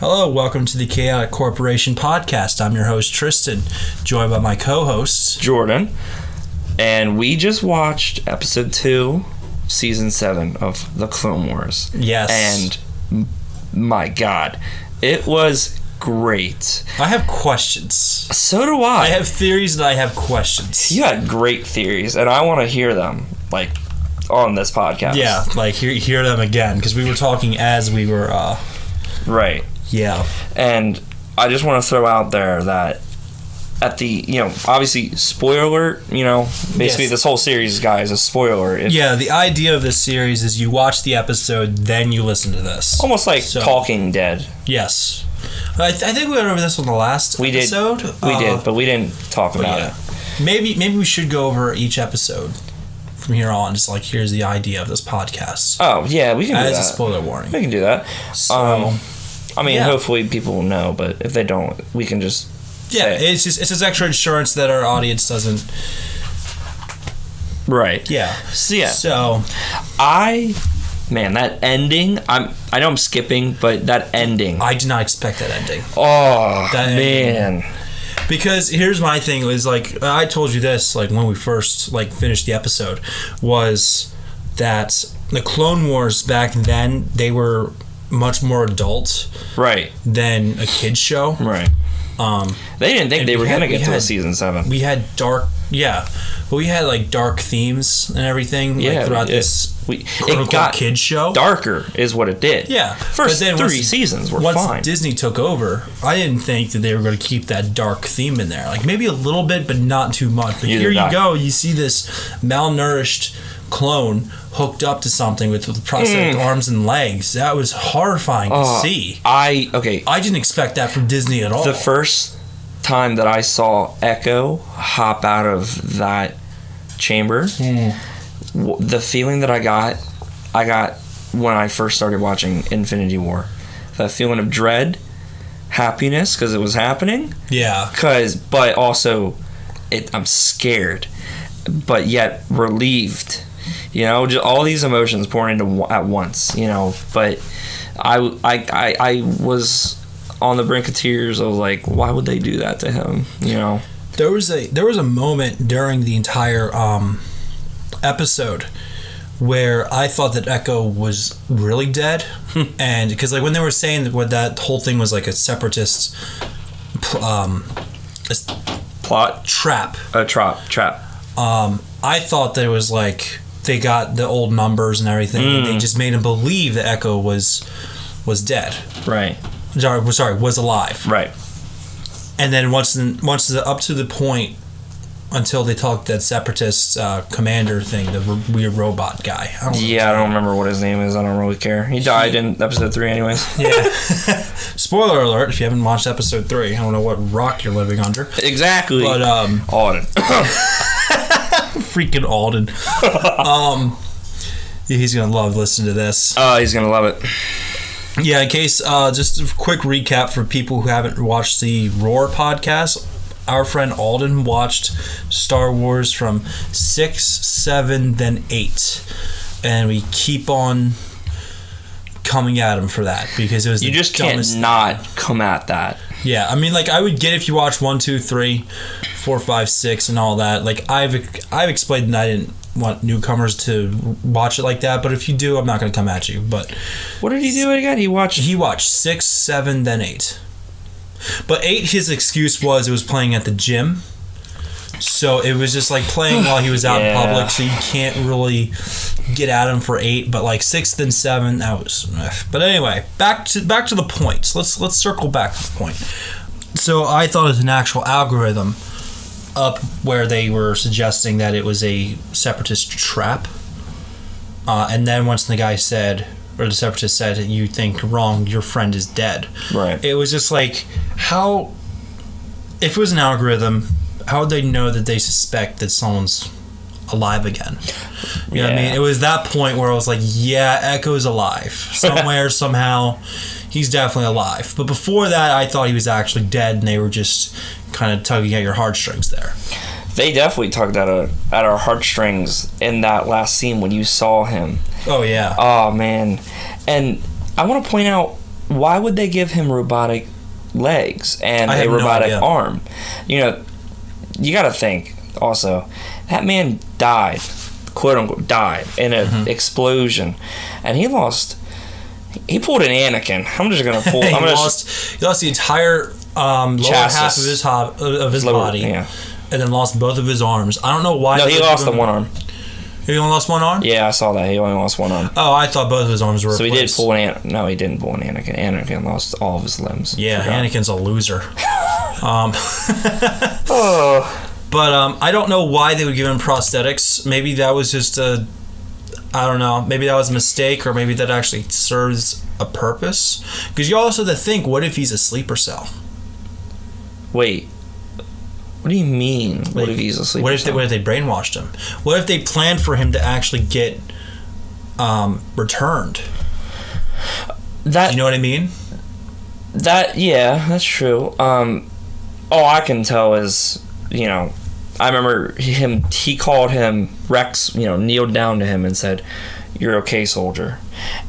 Hello, welcome to the Chaotic Corporation podcast. I'm your host Tristan, joined by my co-hosts. Jordan, and we just watched episode two, season seven of the Clone Wars. Yes. And my God, it was great. I have questions. So do I. I have theories and I have questions. you had great theories, and I want to hear them, like on this podcast. Yeah, like hear, hear them again because we were talking as we were. uh Right. Yeah. And I just want to throw out there that at the you know obviously spoiler alert you know basically Yes. this whole series guys is spoiler Yeah, the idea of this series is you watch the episode, then you listen to this. almost like So- Talking Dead. Yes. I, th- I think we went over this on the last We did. episode. We Uh, did, but we didn't talk about yeah, it. maybe maybe we should go over each episode from here on. Just like here's the idea of this podcast Oh yeah, we can do as a spoiler warning. We can do that. So Um, I mean, yeah. hopefully people will know, but if they don't, we can just yeah, say it. it's just it's just extra insurance that our audience doesn't. right. Yeah. So yeah, So I man, that ending. I'm. I know I'm skipping, but that ending. I did not expect that ending oh That ending. man. because here's my thing was like I told you this like when we first like finished the episode was that the Clone Wars back then they were much more adult Right. than a kids show. Right. Um, They didn't think they we were had- gonna we get to a season seven. we had dark yeah but we had like dark themes and everything Yeah, like, throughout it- this we- quote it got kids show Darker is what it did. yeah First then three once- seasons were fine. once fine. disney took over i didn't think that they were going to keep that dark theme in there like maybe a little bit but not too much but Neither here you go you see this malnourished clone hooked up to something with, with prosthetic arms and legs that was horrifying to Mm. Oh, see I okay. i didn't expect that from disney at all The first time that I saw Echo hop out of that chamber, Hmm. The feeling that I got, I got when I first started watching Infinity War. That feeling of dread, happiness because it was happening, yeah cause but also, it I'm scared, but yet relieved. You know, just all these emotions pouring into at once. You know, but I I I, I was on the brink of tears. I was like, why would they do that to him? You know, there was a there was a moment during the entire um, episode where I thought that Echo was really dead, and because like when they were saying that what that whole thing was like a separatist um, a plot trap, a trap trap. um, I thought that it was like they got the old numbers and everything, and they just made him believe that Echo was was dead. Right, Sorry, was- sorry, was alive. right. And then once once the, up to the point until they talked that separatist uh, commander thing, the r- weird robot guy. I don't. Yeah, I don't remember what his name is. I don't really care. He died in episode three, anyways. Yeah. Spoiler alert! If you haven't watched episode three, I don't know what rock you're living under. exactly. But um, Auden. freaking Alden. um, yeah, he's gonna love listening to this. oh, he's gonna love it. Yeah, in case, uh, just a quick recap for people who haven't watched the Roar podcast. Our friend Alden watched Star Wars from six, seven, then eight, and we keep on coming at him for that because it was You the just can't dumbest- not come at that. Yeah, I mean, like I would get if you watch one, two, three, four, five, six, and all that. Like I've I've explained that I didn't want newcomers to watch it like that, but if you do, I'm not going to come at you. But What did he do again? He watched. he watched six, seven, then eight. But eight, his excuse was it was playing at the gym. So it was just like playing while he was out in public, so you can't really get at him for eight. But like sixth and seven, that was. But anyway, back to back to the points. Let's let's circle back to the point. So I thought it was an actual algorithm up where they were suggesting that it was a separatist trap. Uh, and then once the guy said, or the separatist said, you think wrong, your friend is dead. Right. It was just like, how, if it was an algorithm, how would they know that they suspect that someone's alive again? You know what I mean? It was that point where I was like, yeah, Echo's alive. Somewhere, somehow, he's definitely alive. But before that, I thought he was actually dead and they were just kind of tugging at your heartstrings there. They definitely tugged at, a, at our heartstrings in that last scene when you saw him. Oh, yeah. Oh man, and I want to point out why would they give him robotic legs and a have no robotic arm? You know, you got to think also that man died, quote unquote, died in an Mm-hmm. explosion, and he lost. He pulled an Anakin. I'm just gonna pull. he I'm gonna lost he lost the entire um, lower Chassis. half of his hob, of his Lower- body, yeah. And then lost both of his arms. I don't know why. no, he lost the one arm. He only lost one arm. Yeah, I saw that. He only lost one arm. Oh, I thought both of his arms were. So he did pull an. An- no, he didn't pull an Anakin. Anakin lost all of his limbs. Yeah, Forgot. Anakin's a loser. um, Oh. but um, I don't know why they would give him prosthetics. Maybe that was just a. I don't know. Maybe that was a mistake, or maybe that actually serves a purpose. Because you also have to think, what if he's a sleeper cell? Wait. What do you mean? what Like, if he's asleep? What if they, what if they brainwashed him? What if they planned for him to actually get um, returned? that You know what I mean? that yeah, that's true. Um, all I can tell is you know, I remember him. He called him Rex. You know, kneeled down to him and said, "You're okay, soldier."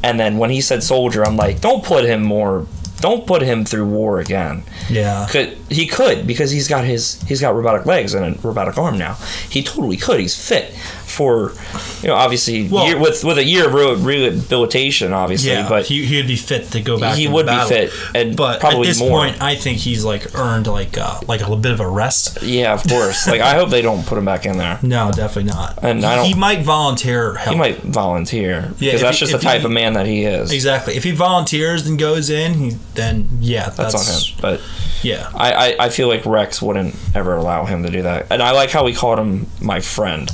And then when he said soldier, I'm like, don't put him more. Don't put him through war again. Yeah. Could he could because he's got his he's got robotic legs and a robotic arm now. He totally could. He's fit for you know obviously Well- year, with with a year of rehabilitation obviously, Yeah, but he he'd be fit to go back. he would be fit and But probably at this more. point, I think he's like earned like uh, like a little bit of a rest. yeah, of course. like I hope they don't put him back in there. No, definitely not. And I don't- he might volunteer help. He might volunteer because Yeah, that's he- just the type he- of man that he is. exactly. If he volunteers and goes in, he then yeah, That's, that's, on him. But Yeah, I, I, I feel like Rex wouldn't ever allow him to do that. And I like how he called him my friend.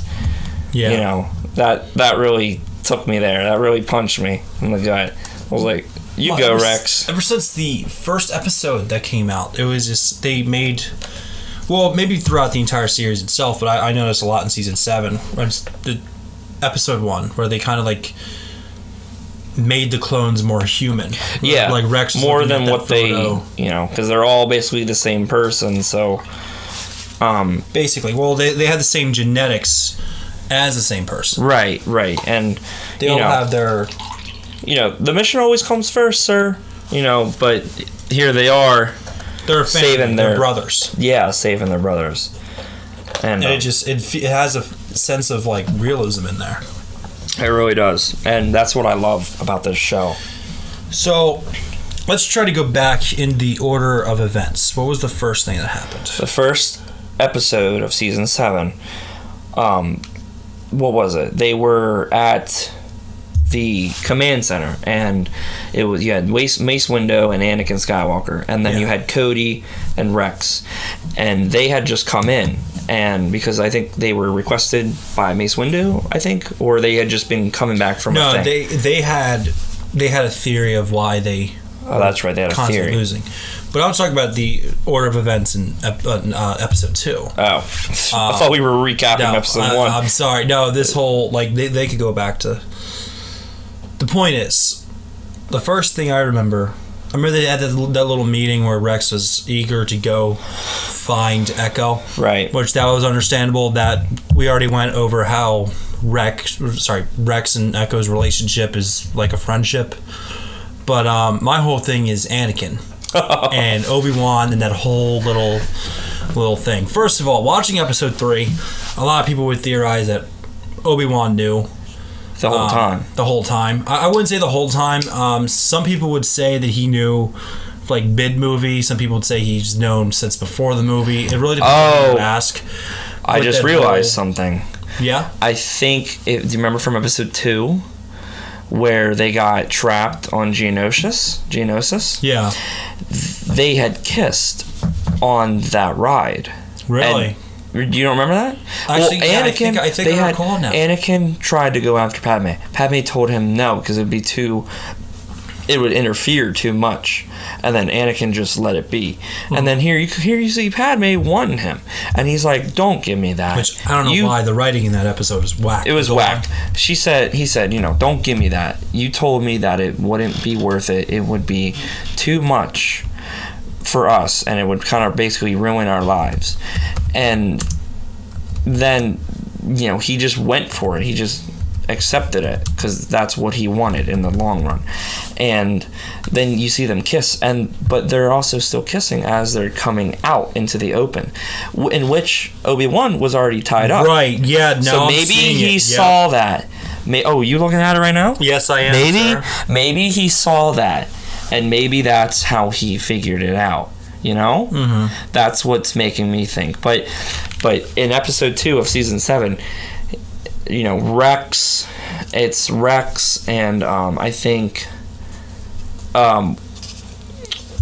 Yeah. You know, that that really took me there. That really punched me in the gut. I was like, you Well, go, ever, Rex. Ever since the first episode that came out, it was just they made. Well, maybe throughout the entire series itself, but I, I noticed a lot in season seven, the episode one, where they kind of like made the clones more human. Yeah, like Rex more than what they, photo. you know, because they're all basically the same person. So, um, basically. Well, they they had the same genetics as the same person. right, right, and They you all know, have their you know, the mission always comes first, sir. You know, but here they are, their family, Saving their brothers. yeah, saving their brothers. And, And it just it, it has a sense of like realism in there. it really does, and that's what I love about this show. So let's try to go back in the order of events. What was the first thing that happened? the first episode of season seven um what was it they were at the command center and it was you had mace, mace windu and anakin skywalker and then Yeah. you had cody and rex and they had just come in and because i think they were requested by mace windu i think or they had just been coming back from a No, they they had they had a theory of why they oh that's right they had a theory losing. But I'm talking about the order of events in ep- uh, episode two. oh i thought we were recapping No, episode I, one I'm sorry. No, this whole like they, they could go back to. The point is, the first thing I remember, I remember they had that, that little meeting where Rex was eager to go find Echo, right which that was understandable. That we already went over how Rex, sorry, Rex and Echo's relationship is like a friendship. But um, my whole thing is Anakin and Obi Wan and that whole little little thing. First of all, watching episode three, a lot of people would theorize that Obi Wan knew the whole um, time The whole time. I, I wouldn't say the whole time. Um, some people would say that he knew, like mid movie. Some people would say he's known since before the movie. It really depends on who Oh. you ask. i just realized whole- something Yeah. I think. If, do you remember from episode two, where they got trapped on Geonosis? Geonosis. Yeah. They had kissed on that ride. Really. And- you don't remember that? Actually, yeah, I think- I think they I had now. Anakin tried to go after Padme. Padme told him no because it'd be too. It would interfere too much, and then Anakin just let it be. Hmm. And then here you here you see Padme wanting him, and he's like, "Don't give me that." Which I don't know You- why the writing in that episode was whack. it was whack. She said, he said, you know, don't give me that. You told me that it wouldn't be worth it. It would be too much for us, and it would kind of basically ruin our lives. And then, you know, he just went for it. He just accepted it because that's what he wanted in the long run. and then you see them kiss and but they're also still kissing as they're coming out into the open w- in which obi-wan was already tied up Right. Yeah. Now so maybe he. Yeah. saw that May- oh you looking at it right now Yes, I am. maybe sir. maybe he saw that and maybe that's how he figured it out you know mm-hmm. that's what's making me think but but in episode two of season seven you know rex it's rex and um, i think um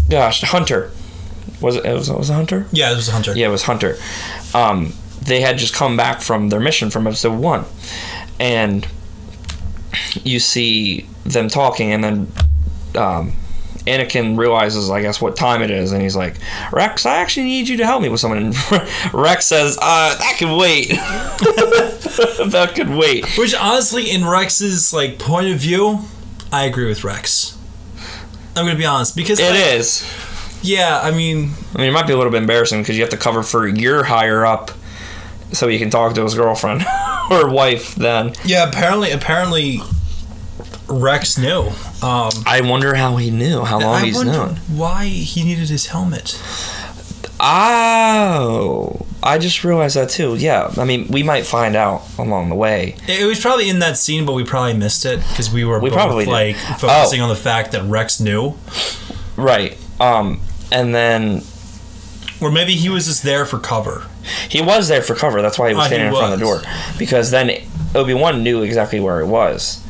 gosh hunter was it it was, it was hunter Yeah, it was hunter. yeah, it was Hunter. Um, they had just come back from their mission from episode one, and you see them talking, and then um, Anakin realizes, I guess, what time it is, and he's like, "Rex, I actually need you to help me with something. And Rex says, "Uh, that can wait. that could wait." Which honestly, in Rex's like point of view, I agree with Rex. I'm gonna be honest because It like, is. Yeah, I mean, I mean, it might be a little bit embarrassing because you have to cover for your higher up, so you can talk to his girlfriend or wife. Then yeah. Apparently, apparently, Rex knew. Um, I wonder how he knew, how long I he's known. why he needed his helmet. Oh, I just realized that too. Yeah, I mean, we might find out along the way. It was probably in that scene, but we probably missed it because we were We both, probably did. like focusing on the fact that Rex knew, Right. Um, and then or maybe he was just there for cover. he was there for cover. That's why he was Oh, he standing in front of the door. Because then Obi Wan knew exactly where it was.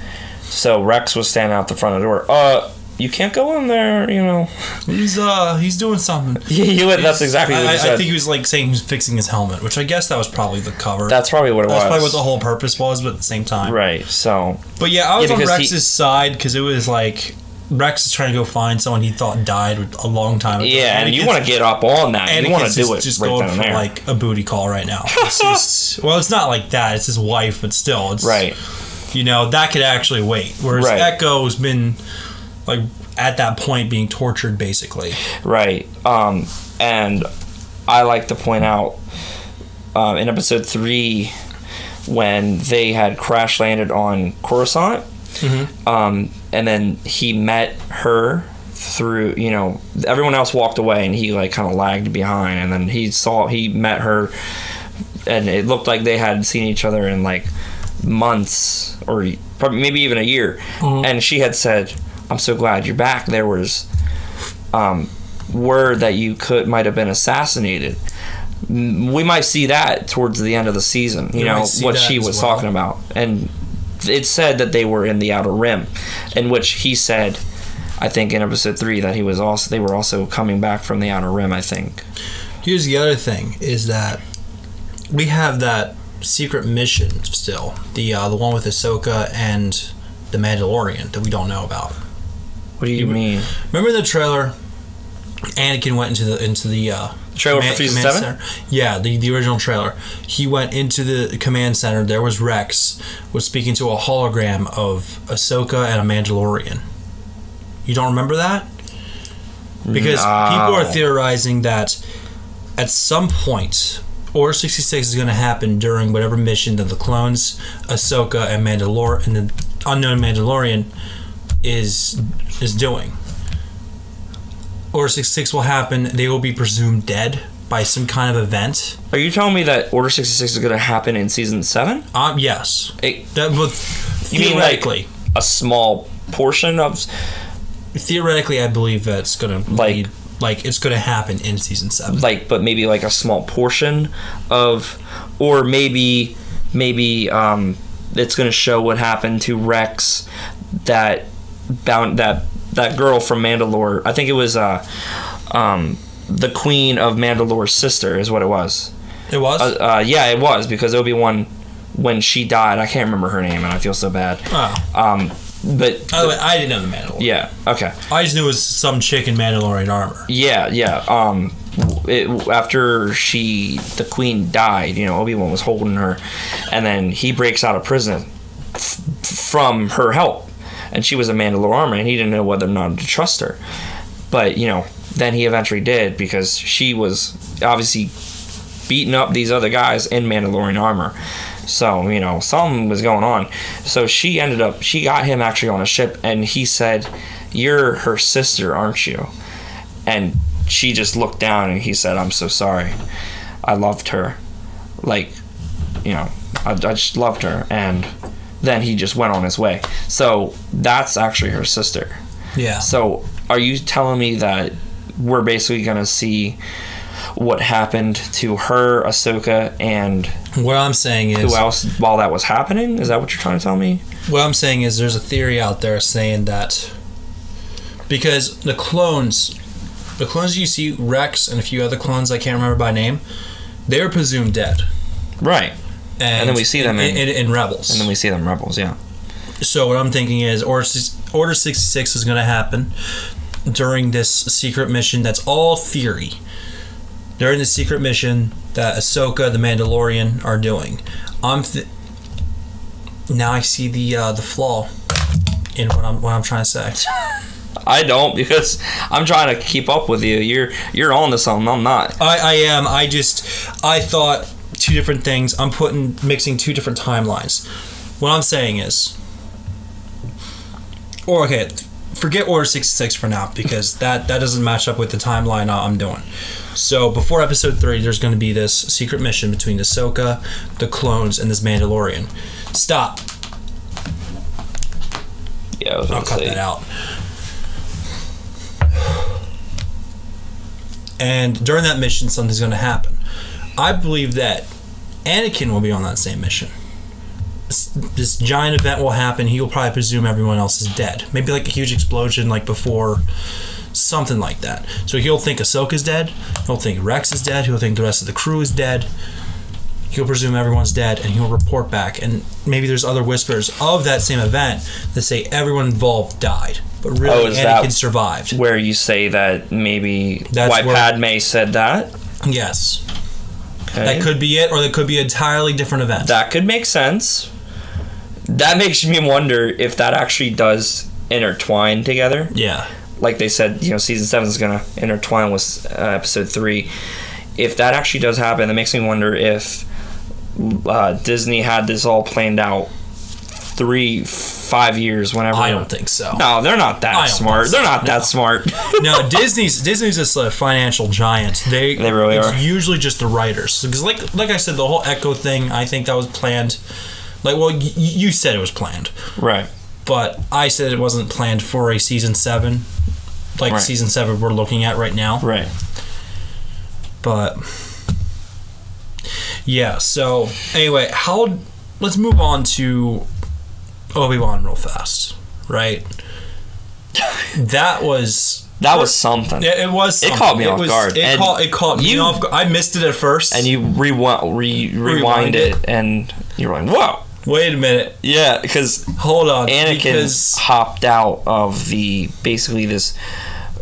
So Rex was standing out the front of the door. Uh, you can't go in there. You know. He's uh, he's doing something. Yeah, would, that's exactly I, what I, he I said. think he was like saying he was fixing his helmet, which I guess that was probably the cover. that's probably what it That's was. probably what the whole purpose was, but at the same time. Right. So But yeah, I was Yeah, on because he- Rex's side because it was like Rex is trying to go find someone he thought died a long time ago. yeah, and you want to get up on that. And you want to do it just right going for there. like a booty call right now. It's just, well, it's not like that. It's his wife, but still, it's right. You know that could actually wait. Whereas Right. Echo's been like at that point being tortured, basically. Right. Um, and I like to point out um, in episode three when they had crash landed on Coruscant, um, and then he met her through you know everyone else walked away and he like kind of lagged behind and then he saw he met her and it looked like they had seen each other in like months or probably maybe even a year. And she had said i'm so glad you're back. There was um, word that you could might have been assassinated. We might see that towards the end of the season you know what she was well. talking about. And it said that they were in the outer rim in which he said i think in episode 3 that he was also they were also coming back from the outer rim i think. Here's the other thing: is that we have that secret mission still, the uh, the one with Ahsoka and the Mandalorian that we don't know about. what do you mean Remember the trailer? Anakin went into the into the uh, trailer command- for season command 7 center. Yeah, the the original trailer. He went into the command center. There was Rex was speaking to a hologram of Ahsoka and a Mandalorian. You don't remember that? Because people are theorizing that at some point Order 66 is going to happen during whatever mission that the clones, Ahsoka and Mandalor and the unknown Mandalorian is is doing. Order 66 will happen. They will be presumed dead by some kind of event. Are you telling me that Order 66 is going to happen in season 7? Um, yes. It, That would You mean, like- theoretically. a small portion of theoretically, I believe that's going to Like- lead, like it's going to happen in season seven. like but maybe like a small portion of or maybe maybe um it's going to show what happened to Rex that bound that that girl from Mandalore. I think it was uh um the queen of Mandalore's sister is what it was. it was. Uh, uh, yeah, it was because Obi Wan, when she died, I can't remember her name, and I feel so bad. oh. Um, but By the way, I didn't know the Mandalorian. yeah, okay, I just knew it was some chick in Mandalorian armor. yeah, yeah. Um, it, after she, the queen died, you know, Obi Wan was holding her, and then he breaks out of prison f- from her help, and she was a Mandalorian armor, and he didn't know whether or not to trust her, but you know, then he eventually did because she was obviously beating up these other guys in Mandalorian armor. So, you know, something was going on. So she ended up, she got him actually on a ship, and he said, you're her sister, aren't you?" And she just looked down and he said, "I'm so sorry. I loved her, like, you know, I, I just loved her." And then he just went on his way. So that's actually her sister. Yeah. So are you telling me that we're basically gonna see what happened to her, Ahsoka, and What I'm saying is, who else while that was happening? Is that what you're trying to tell me? what I'm saying is, there's a theory out there saying that because the clones, the clones you see, Rex and a few other clones I can't remember by name, they were presumed dead. Right. And, then we see them in, in- in, in Rebels. And then we see them rebels, yeah. So what I'm thinking is Order, Order 66 is going to happen during this secret mission. That's all theory. During the secret mission that Ahsoka, the Mandalorian, are doing. I'm th- now I see the uh, the flaw in what I'm what I'm trying to say. I don't because I'm trying to keep up with you. You're you're on to something. I'm not. I, I am. I just I thought two different things. I'm putting mixing two different timelines. What I'm saying is, or okay, forget Order 66 for now because that that doesn't match up with the timeline uh, I'm doing. So before Episode three, there's going to be this secret mission between Ahsoka, the clones, and this Mandalorian. Stop. Yeah, I was I'll cut say. that out. And during that mission, something's going to happen. I believe that Anakin will be on that same mission. This, giant event will happen. He will probably presume everyone else is dead. Maybe like a huge explosion, like before, something like that. So he'll think Ahsoka's dead. He'll think Rex is dead. He'll think the rest of the crew is dead. He'll presume everyone's dead, and he'll report back. And maybe there's other whispers of that same event that say everyone involved died, but really Oh, Anakin survived. Where you say that maybe That's why where- Padme said that. Yes, Okay. that could be it, or that could be an entirely different event. That could make sense. That makes me wonder if that actually does intertwine together. yeah, Like they said, you know, season seven is going to intertwine with uh, episode three. If that actually does happen, that makes me wonder if uh, Disney had this all planned out three, five years, whenever. I don't think so. No, they're not that smart. think They're not no. that smart. no, Disney's Disney's just a financial giant. They They really it's are. Usually just the writers, because like like I said, the whole Echo thing. I think that was planned. Like, well, y- you said it was planned, right. but I said it wasn't planned for a season seven, like Right. season seven we're looking at right now. Right. But yeah. So anyway, how? Let's move on to Obi Wan real fast, right? That was That was something. Yeah, it was. It caught me off was- guard. It caught. It caught me you- off. guard. I missed it at first. And you rewind, re, rewind Rewind it, it. and you're like, whoa. Wait a minute. Yeah, because Hold on. Anakin because hopped out of the basically this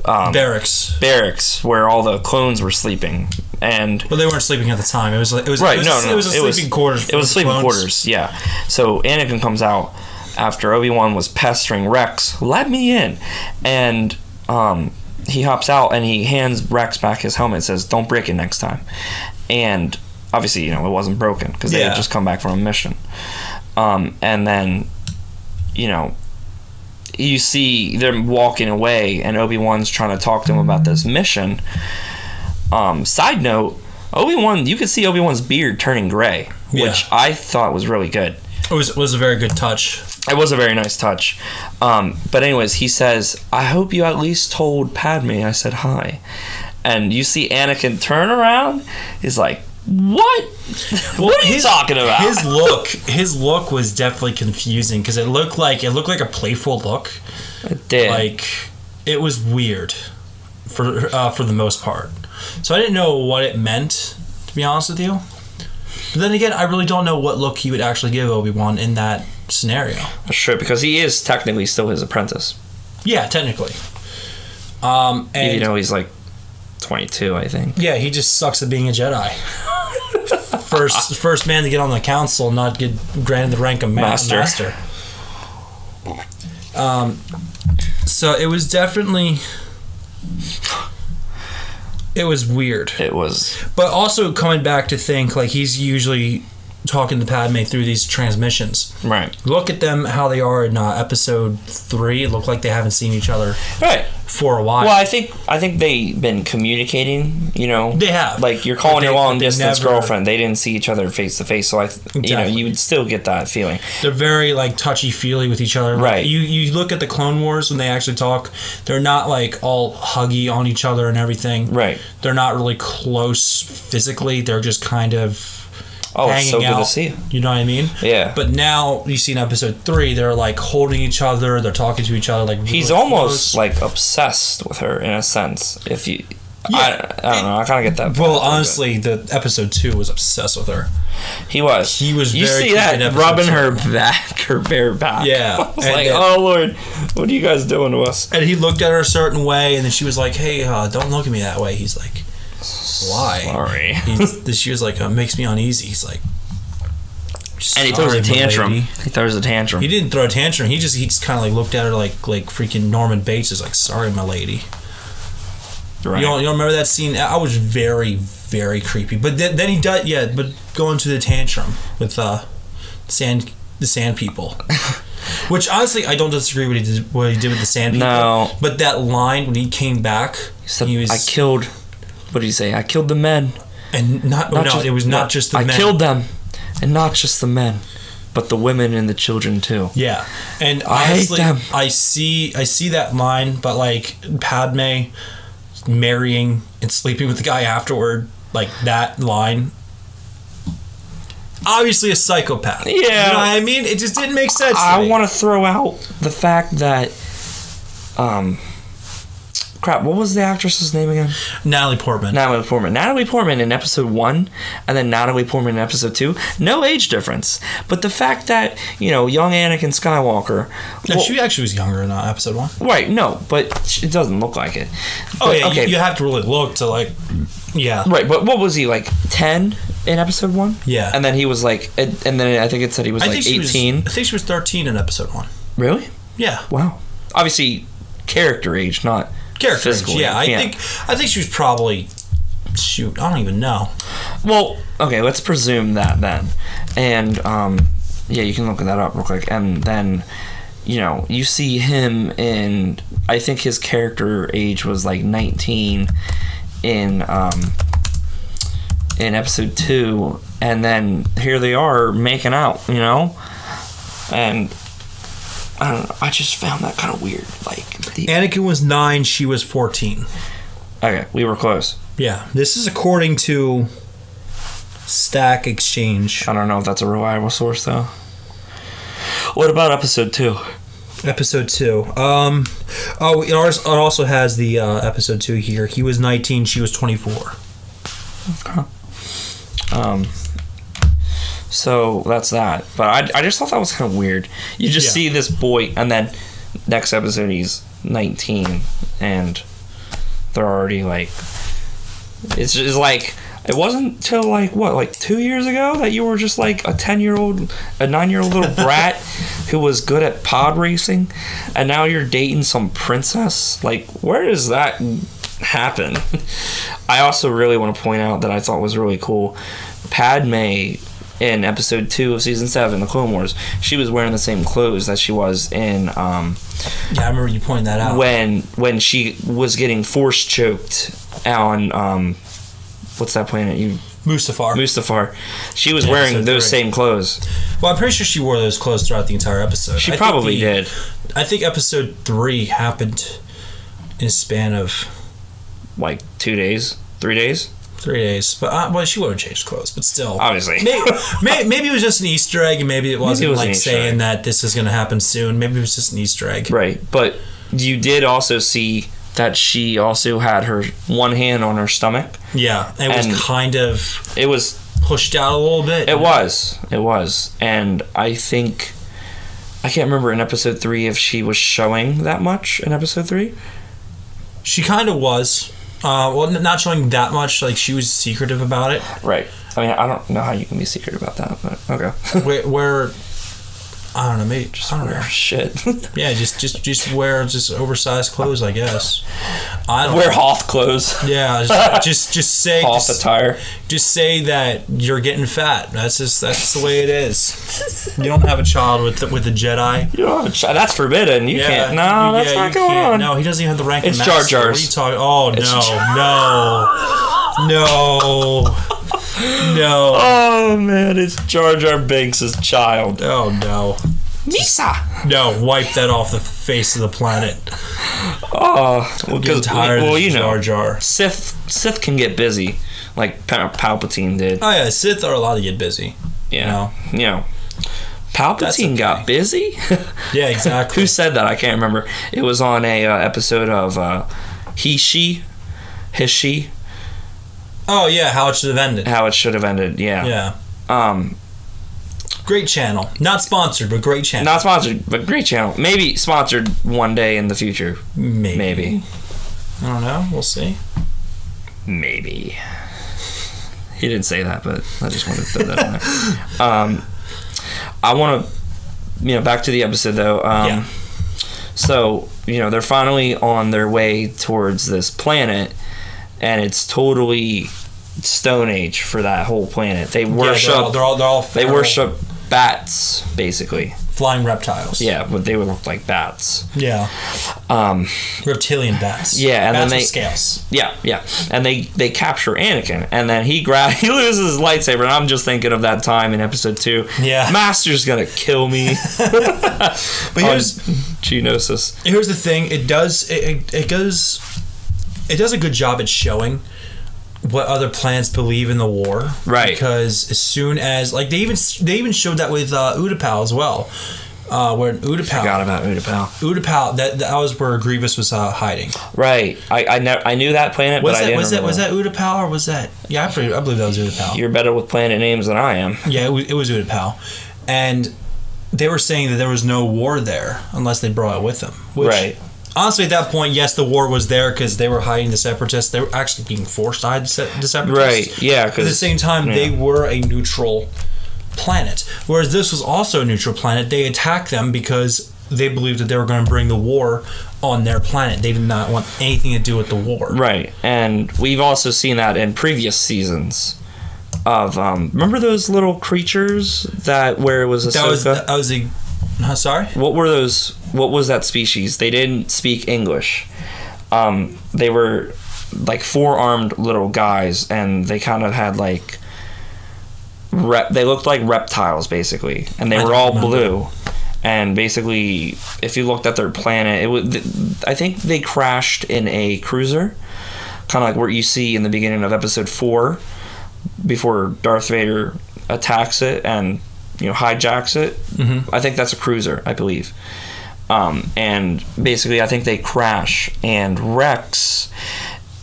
um, barracks. barracks where all the clones were sleeping, and But they weren't sleeping at the time. It was. It was. right, It was, no, no, It was a sleeping quarters. It was sleeping clones. quarters, yeah. So Anakin comes out after Obi Wan was pestering Rex, "Let me in," and um, he hops out and he hands Rex back his helmet. and Says, "Don't break it next time," and obviously, you know, it wasn't broken because they Yeah. had just come back from a mission. Um, and then, you know, you see them walking away, and Obi Wan's trying to talk to him about this mission. Um, side note, Obi Wan, you could see Obi Wan's beard turning gray, which Yeah. I thought was really good. It was. Was a very good touch. It was a very nice touch. Um, but anyways, he says, "I hope you at least told Padme I said hi." And you see Anakin turn around. He's like, "What? what are you talking about?" His look. His look was definitely confusing because it looked like it looked like a playful look. It did. Like it was weird for uh, for the most part. So I didn't know what it meant to be honest with you. But then again, I really don't know what look he would actually give Obi Wan in that scenario. sure, because he is technically still his apprentice, Yeah, technically. Um, and even though he's like 22, I think. yeah, he just sucks at being a Jedi. first, first man to get on the council, not get granted the rank of ma- Master. master. Um, so it was definitely. It was weird. It was But also coming back to think like he's usually talking to Padme through these transmissions. Right. Look at them how they are in uh, episode three. It looked like they haven't seen each other Right. for a while. Well, I think I think they've been communicating. You know, They have. Like you're calling they- your long distance never- girlfriend. They didn't see each other face to face, so I, th- you know, you would still get that feeling. they're very like touchy feely with each other. Like, Right. You you look at the Clone Wars when they actually talk. They're not like all huggy on each other and everything. Right. They're not really close physically. They're just kind of Oh, hanging so good out. to see. you. You know what I mean? Yeah. But now you see in episode three, they're like holding each other. They're talking to each other. Like He's really almost close. like obsessed with her in a sense. If you, Yeah. I, I don't know. I kind of get that. Well, honestly, the episode two was obsessed with her. he was. he was You see that rubbing two. her back, her bare back. Yeah, I was and like, then- oh lord, what are you guys doing to us? And he looked at her a certain way, and then she was like, "Hey, uh, don't look at me that way." He's like, "Why?" Sorry. He's, she was like, "It makes me uneasy." He's like, And he throws a tantrum. milady." He throws a tantrum. He didn't throw a tantrum. He just he just kind of like looked at her like like freaking Norman Bates is like, "Sorry, my lady." right. You don't you don't remember that scene? I was very very creepy. But then, then he does yeah. But going to the tantrum with uh, sand the sand people. Which honestly, I don't disagree with what he did, what he did with the sand people. No. But that line when he came back, He said, he was I killed. What did he say? I killed the men. and not, Not no, just- it was not just the I men. I killed them, and not just the men, but the women and the children too. Yeah, and I hate honestly, them. I see, I see that line, but like Padme marrying and sleeping with the guy afterward, like that line. Obviously, a psychopath. you Yeah. know what I mean. It just didn't make sense. I me. want to throw out the fact that, um, crap. What was the actress's name again? Natalie Portman. Natalie Portman. Natalie Portman in episode one, and then Natalie Portman in episode two. No age difference, but the fact that you know young Anakin Skywalker. no, well, she actually was younger in uh, episode one. right? No, but it doesn't look like it. Oh But, yeah, okay. you, have to really look to like, yeah, Right, but what was he like? Ten in episode one. Yeah. and then he was like, and then I think it said he was I like she was. eighteen. I think she was thirteen in episode one. Really? Yeah, Wow. Obviously, character age, not character. age, Yeah, I age. think. I think she was probably. Shoot, I don't even know. Well, okay, let's presume that then, and um, yeah, you can look that up real quick, and then. You know, you see him in. I think his character age was like 19 in um, in episode two, and then here they are making out. You know, and I don't know. I just found that kind of weird. Like, the, Anakin was nine. She was fourteen. okay, we were close. Yeah, this is according to Stack Exchange. I don't know if that's a reliable source though. What about episode two? Episode two. Um, oh, it also has the uh, episode two here. He was 19, she was 24. Okay. Um, so that's that. But I, I just thought that was kind of weird. You just Yeah. see this boy, and then next episode he's 19, and they're already like. It's just like. It wasn't till like what, like two years ago that you were just like a 10 year old, a nine year old little brat who was good at pod racing, and now you're dating some princess? Like, where does that happen? I also really want to point out that I thought was really cool. Padme in episode two of season seven, The Clone Wars, she was wearing the same clothes that she was in um, Yeah, I remember you pointing that out. when when she was getting force choked on um, what's that planet? You Mustafar. Mustafar. She was Yeah, wearing those three. same clothes. well, I'm pretty sure she wore those clothes throughout the entire episode. She I probably the- did. I think episode three happened in a span of Like two days, three days. Three days. But uh, well, she would have changed clothes, but still. Obviously. maybe, maybe, maybe it was just an Easter egg, and maybe it wasn't was like saying egg. that this is going to happen soon. Maybe it was just an Easter egg. Right, but you did also see that she also had her one hand on her stomach. Yeah, it was kind of It was pushed out a little bit. It was. It was. And I think I can't remember in episode three if she was showing that much in episode three. She kind of was. Uh, well, not showing that much. Like she was secretive about it. Right. I mean, I don't know how you can be secret about that, but okay. where, where I don't know, maybe just I don't know. Shit. Yeah, just just just wear just oversized clothes, I guess. I don't Wear Hoth clothes. Yeah, just just, just say Hoth just, attire. just say that you're getting fat. That's just that's the way it is. You don't have a child with the, with a Jedi. You don't have a ch- that's forbidden. You Yeah, can't. No, that's yeah, not going can't. on. No, he doesn't even have the rank. of It's Jar master. What are you talking? Oh It's no, no, no, no. Oh man, it's Jar Jar Binks' child. Oh no, Misa. no! Wipe that off the face of the planet. Oh, well, I'm getting 'cause- tired well, of you Jar know, Jar. Sith Sith can get busy, like Pa- Palpatine did. Oh yeah, Sith are allowed to get busy. Yeah, No. you know, Palpatine got busy. Yeah, exactly. Who said that? I can't remember. It was on a uh, episode of uh, He She, His She, oh yeah, how it should have ended. how it should have ended. Yeah. Yeah, Um, great channel. Not sponsored, but great channel. not sponsored, but great channel. Maybe sponsored one day in the future. maybe. Maybe. I don't know. We'll see. Maybe. He didn't say that, but I just wanted to throw that in there. Um, I want to, you know, back to the episode though. Um, Yeah. So, you know, they're finally on their way towards this planet, and it's totally Stone Age for that whole planet. They worship. Yeah, they're all they're all, they're all they worship bats, basically. flying reptiles. Yeah, but they would look like bats. yeah, Um, reptilian bats. Yeah, and then bats with they- scales. Yeah, yeah, and they they capture Anakin, and then he grab he loses his lightsaber, and I'm just thinking of that time in Episode Two. Yeah. Master's gonna kill me. But here's Geonosis. here's the thing. It does it, it, it goes it does a good job at showing what other planets believe in the war. Right. Because as soon as like they even they even showed that with uh, Utapau as well. Uh, where Utapau, Forgot about Utapau. Utapau, that that was where Grievous was uh, hiding. Right, I I, I knew that planet, Was but I that didn't. was that was that Utapau or was that? Yeah, I, pretty, I believe that was Utapau. You're better with planet names than I am. Yeah, it was, it was Utapau, and they were saying that there was no war there unless they brought it with them. Which, Right. Honestly, at that point, yes, the war was there because they were hiding the separatists. They were actually being forced to hide the se- the separatists. Right. Yeah. At the same time, they were a neutral planet. Whereas this was also a neutral planet. They attacked them because they believed that they were going to bring the war on their planet. They did not want anything to do with the war. Right, and we've also seen that in previous seasons. Of um, remember those little creatures that where it was a That was that was a. Huh, sorry. what were those what was that species? They didn't speak english. Um, they were like four armed little guys and they kind of had like rep they looked like reptiles basically and they I were all remember. blue. And basically if you looked at their planet it would i think they crashed in a cruiser kind of like what you see in the beginning of episode 4 before darth vader attacks it and you know hijacks it. Mhm. i think that's a cruiser i believe um, and basically i think they crash and rex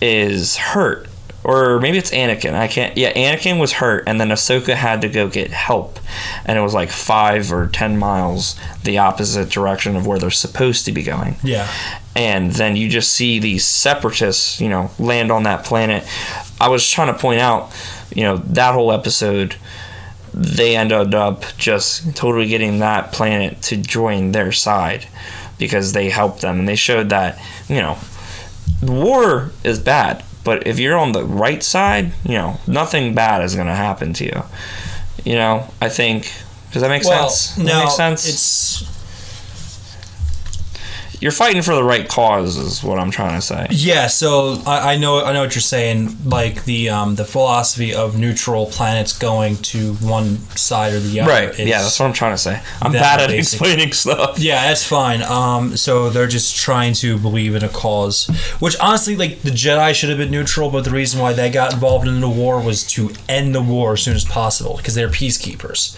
is hurt or maybe it's Anakin. I can't. Yeah, Anakin was hurt, and then Ahsoka had to go get help, and it was like five or ten miles the opposite direction of where they're supposed to be going. Yeah. And then you just see these separatists, you know, land on that planet. I was trying to point out, you know, that whole episode, they ended up just totally getting that planet to join their side because they helped them, and they showed that, you know, war is bad but if you're on the right side you know nothing bad is going to happen to you. You know i think does that make Well, sense? Does no, that make sense? it's you're fighting for the right cause is what i'm trying to say Yeah, so I, I know I know what you're saying. Like the um, the philosophy of neutral planets going to one side or the other. right yeah that's what i'm trying to say i'm bad at basic. explaining stuff Yeah, that's fine. Um, so they're just trying to believe in a cause, which honestly, like the Jedi should have been neutral, but the reason why they got involved in the war was to end the war as soon as possible because they're peacekeepers.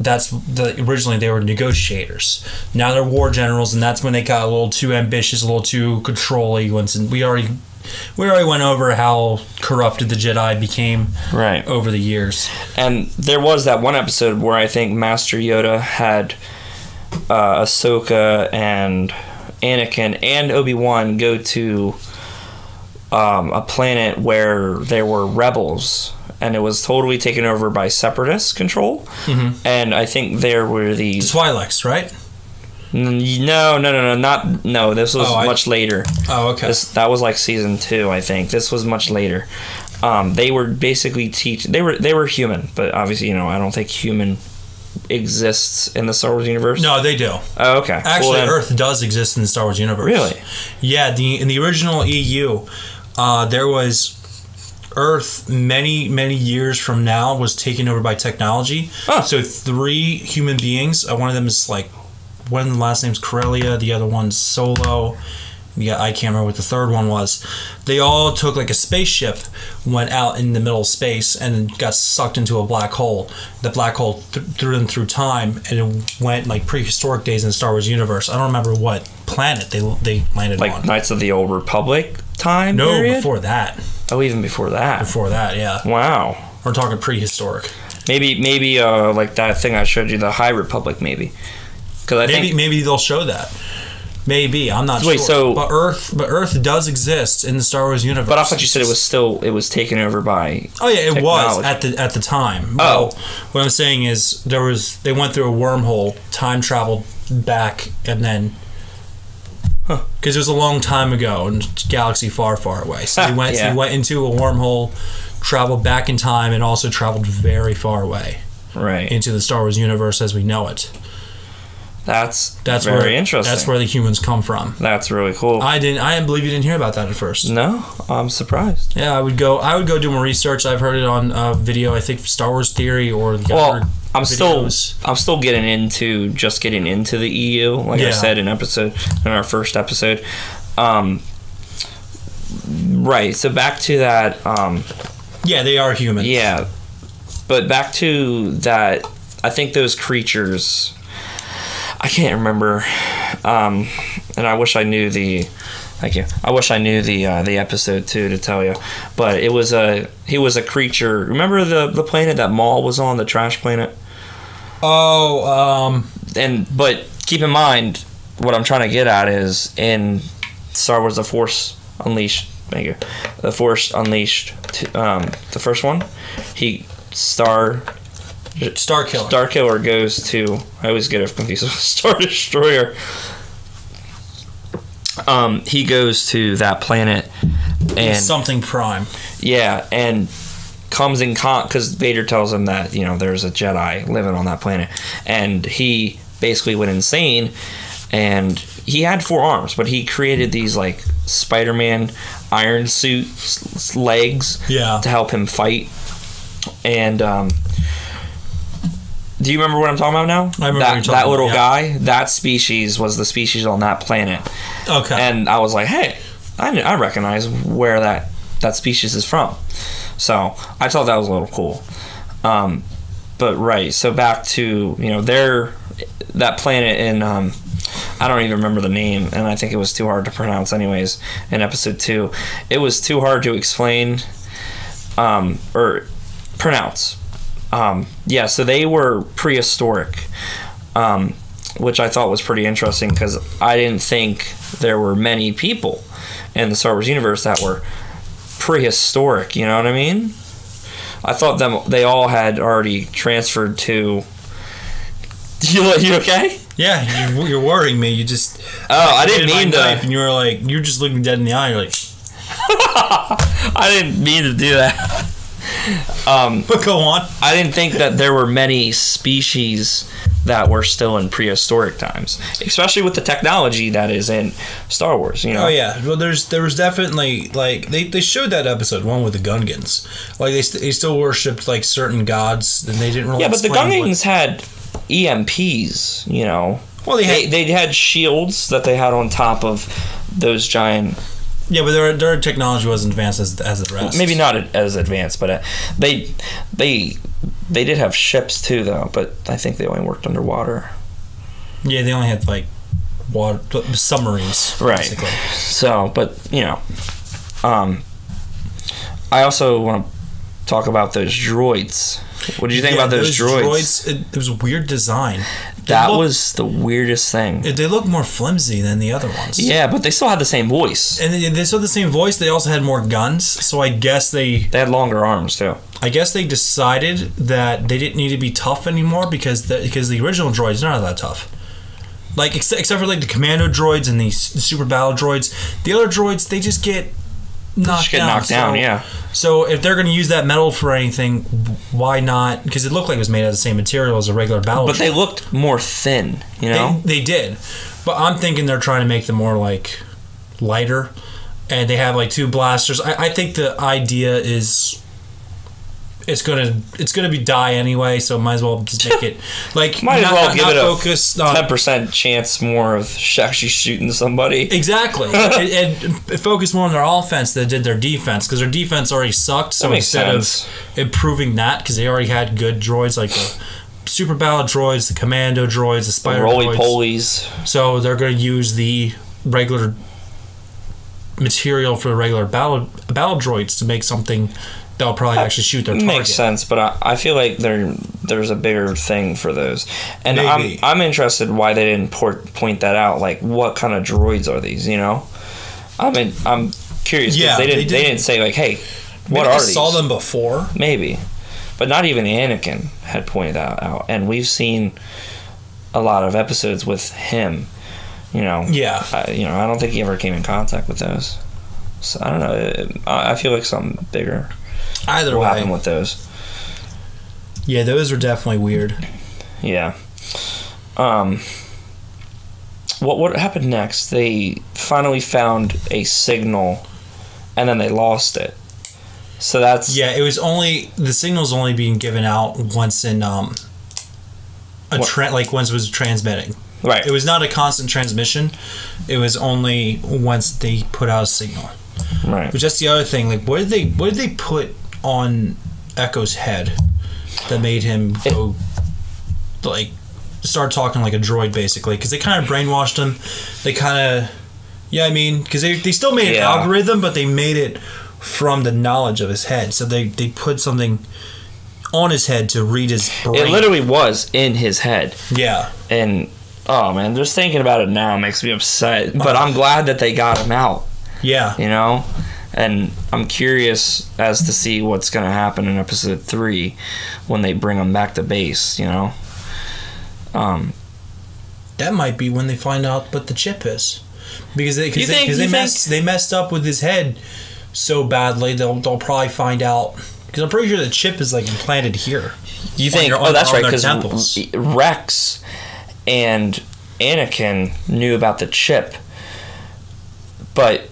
That's the originally they were negotiators. Now they're war generals, and that's when they got a little too ambitious, a little too controlling. Once and we already we already went over how corrupted the Jedi became right over the years. and there was that one episode where i think master yoda had uh, ahsoka and anakin and obi-wan go to um, a planet where there were rebels and it was totally taken over by separatist control. And I think there were the Twi'leks, right? No, no, no, no, not no. This was Oh, I- much later. Oh, okay. This that was like season two, I think. This was much later. Um, they were basically teach. They were they were human, but obviously, you know, I don't think human exists in the Star Wars universe. no, they do. Oh, okay. Well, Actually, then- Earth does exist in the Star Wars universe. Really? Yeah. The in the original EU, uh, there was Earth many many years from now was taken over by technology. Huh. So three human beings. Uh, one of them is like one of the last name's Corellia. The other one's Solo. Yeah, I can't remember what the third one was. They all took like a spaceship, went out in the middle of space, and got sucked into a black hole. The black hole th- threw them through time, and it went like prehistoric days in the Star Wars universe. I don't remember what planet they they landed on. like on. Knights of the Old Republic time no, period. before that. Oh, even before that. Before that, yeah, Wow. we're talking prehistoric. Maybe maybe uh like that thing I showed you, the High Republic, maybe. Because I Maybe think maybe they'll show that. Maybe I'm not Wait, sure. so- but Earth, but Earth does exist in the Star Wars universe. But I thought you said it was still it was taken over by. Oh yeah, it was at the at the time. Oh. Well, what I'm saying is there was they went through a wormhole, time traveled back, and then Huh. because it was a long time ago in a galaxy far, far away. So he went Yeah. they went into a wormhole, traveled back in time, and also traveled very far away Right. into the Star Wars universe as we know it. That's That's very where interesting. That's where the humans come from. That's really cool. I didn't. I didn't believe you didn't hear about that at first. no, I'm surprised. Yeah, I would go. I would go do more research. I've heard it on uh, video. I think Star Wars Theory or the Well, other I'm still videos. I'm still getting into just getting into the EU, like I said in episode in our first episode. Um, right. So back to that. Um, Yeah, they are humans. yeah, but back to that. I think those creatures. I can't remember, um, and I wish I knew the. Thank you. I wish I knew the uh, the episode too to tell you, but it was a he was a creature. Remember the the planet that Maul was on, the trash planet. Oh, um, and but keep in mind what I'm trying to get at is in Star Wars: The Force Unleashed. Thank you. The Force Unleashed. Um, the first one, he Star Star Killer. Star Killer goes to. I always get confused with Star Destroyer. Um, he goes to that planet, and something Prime. yeah, and comes in con because Vader tells him that you know there's a Jedi living on that planet, and he basically went insane, and he had four arms, but he created these like Spider-Man iron suit s- legs Yeah. to help him fight, and um. Do you remember what I'm talking about now? I remember that, that little about, yeah. guy. That species was the species on that planet Okay. and I was like, hey, I, I recognize where that that species is from. So I thought that was a little cool. Um, but right, so back to you know their that planet in um, I don't even remember the name, and I think it was too hard to pronounce. Anyways, in episode two, it was too hard to explain um, or pronounce. Um, yeah, so they were prehistoric. Um, which I thought was pretty interesting because I didn't think there were many people in the Star Wars universe that were prehistoric. You know what I mean? I thought them they all had already transferred to. You you okay? yeah, you, you're worrying me. You just. Oh, I didn't mean to. And you were like, you're just looking dead in the eye. You're like, I didn't mean to do that. Um, but go on. I didn't think that there were many species that were still in prehistoric times, especially with the technology that is in Star Wars. You know? Oh yeah. Well, there's there was definitely like they, they showed that episode one with the Gungans. Like they, st- they still worshipped like certain gods, and they didn't really. Yeah, but the explain what- Gungans had EMPs, you know. Well, they They, they had shields that they had on top of those giant. Yeah, but their their technology wasn't advanced as as the rest. Maybe not as advanced, but uh, they they they did have ships too, though. But I think they only worked underwater. Yeah, they only had like water submarines. Basically. So, but you know, um, I also want to talk about those droids. What did you think Yeah, about those, droids? it, it was a weird design. That look- was the weirdest thing. They look more flimsy than the other ones. yeah, but they still had the same voice. And they, they still had the same voice. They also had more guns. So I guess they, They had longer arms too. I guess they decided that they didn't need to be tough anymore because the, because the original droids are not that tough. Like except, except for like the commando droids and the super battle droids, the other droids they just get knocked get down. knocked down, So- yeah. So if they're going to use that metal for anything, why not? Because it looked like it was made out of the same material as a regular battle. But they looked more thin, you know? They, they did, but I'm thinking they're trying to make them more like lighter, and they have like two blasters. I, I think the idea is it's gonna it's gonna be die anyway, so might as well just make it like Might as well not- give not it a ten percent chance more of actually shooting somebody. Exactly, and, and focus more on their offense than did their defense because their defense already sucked. So instead sense. of improving that, because they already had good droids like the super battle droids, the commando droids, the spider Roly droids. polies. So they're going to use the regular material for the regular battle battle droids to make something that'll probably actually shoot their target. Makes sense, but I, I feel like there there's a bigger thing for those, and Maybe. I'm I'm interested why they didn't port, point that out. Like, what kind of droids are these? You know, I mean, I'm curious. 'cause Yeah, they didn't. They, didn't- didn't say like, hey, Maybe what I are these? saw them before. Maybe, but not even Anakin had pointed that out, and we've seen a lot of episodes with him. You know, Yeah. I, you know, I don't think he ever came in contact with those. So I don't know. It- I I feel like something bigger Either will way, happen with those. yeah, those were definitely weird. Yeah. Um. What what happened next? They finally found a signal, and then they lost it. So that's Yeah, it was only the signal's only being given out once in um a What? tra- like once it was transmitting. right. It was not a constant transmission. It was only once they put out a signal. right. But just the other thing, like what did they what did they put on Echo's head that made him go like start talking like a droid basically? Because they kind of brainwashed him. They kind of yeah, I mean, because they, they still made an Yeah. algorithm, but they made it from the knowledge of his head. So they they put something on his head to read his brain. It literally was in his head, yeah. and oh man, just thinking about it now makes me upset. But I'm glad that they got him out. Yeah. You know. And I'm curious as to see what's going to happen in episode three when they bring him back to base. You know, um, That might be when they find out what the chip is, because they because they, they messed they messed up with his head so badly they'll they'll probably find out because I'm pretty sure the chip is like implanted here. You think? your- oh, on- that's right. Because. Rex and Anakin knew about the chip, but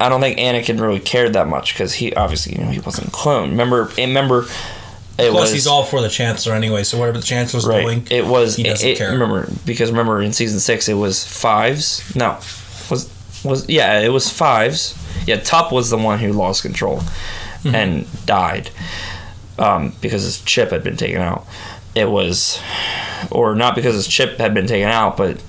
I don't think Anakin really cared that much because he obviously you know he wasn't a clone. Remember? Remember? It Plus, was he's all for the chancellor anyway, so whatever the chancellor's right. doing, It was. he doesn't it- care. remember because remember in season six it was fives. No, was was yeah it was fives. Yeah, Tup was the one who lost control Mm-hmm. and died um, because his chip had been taken out. It was, or not because his chip had been taken out, but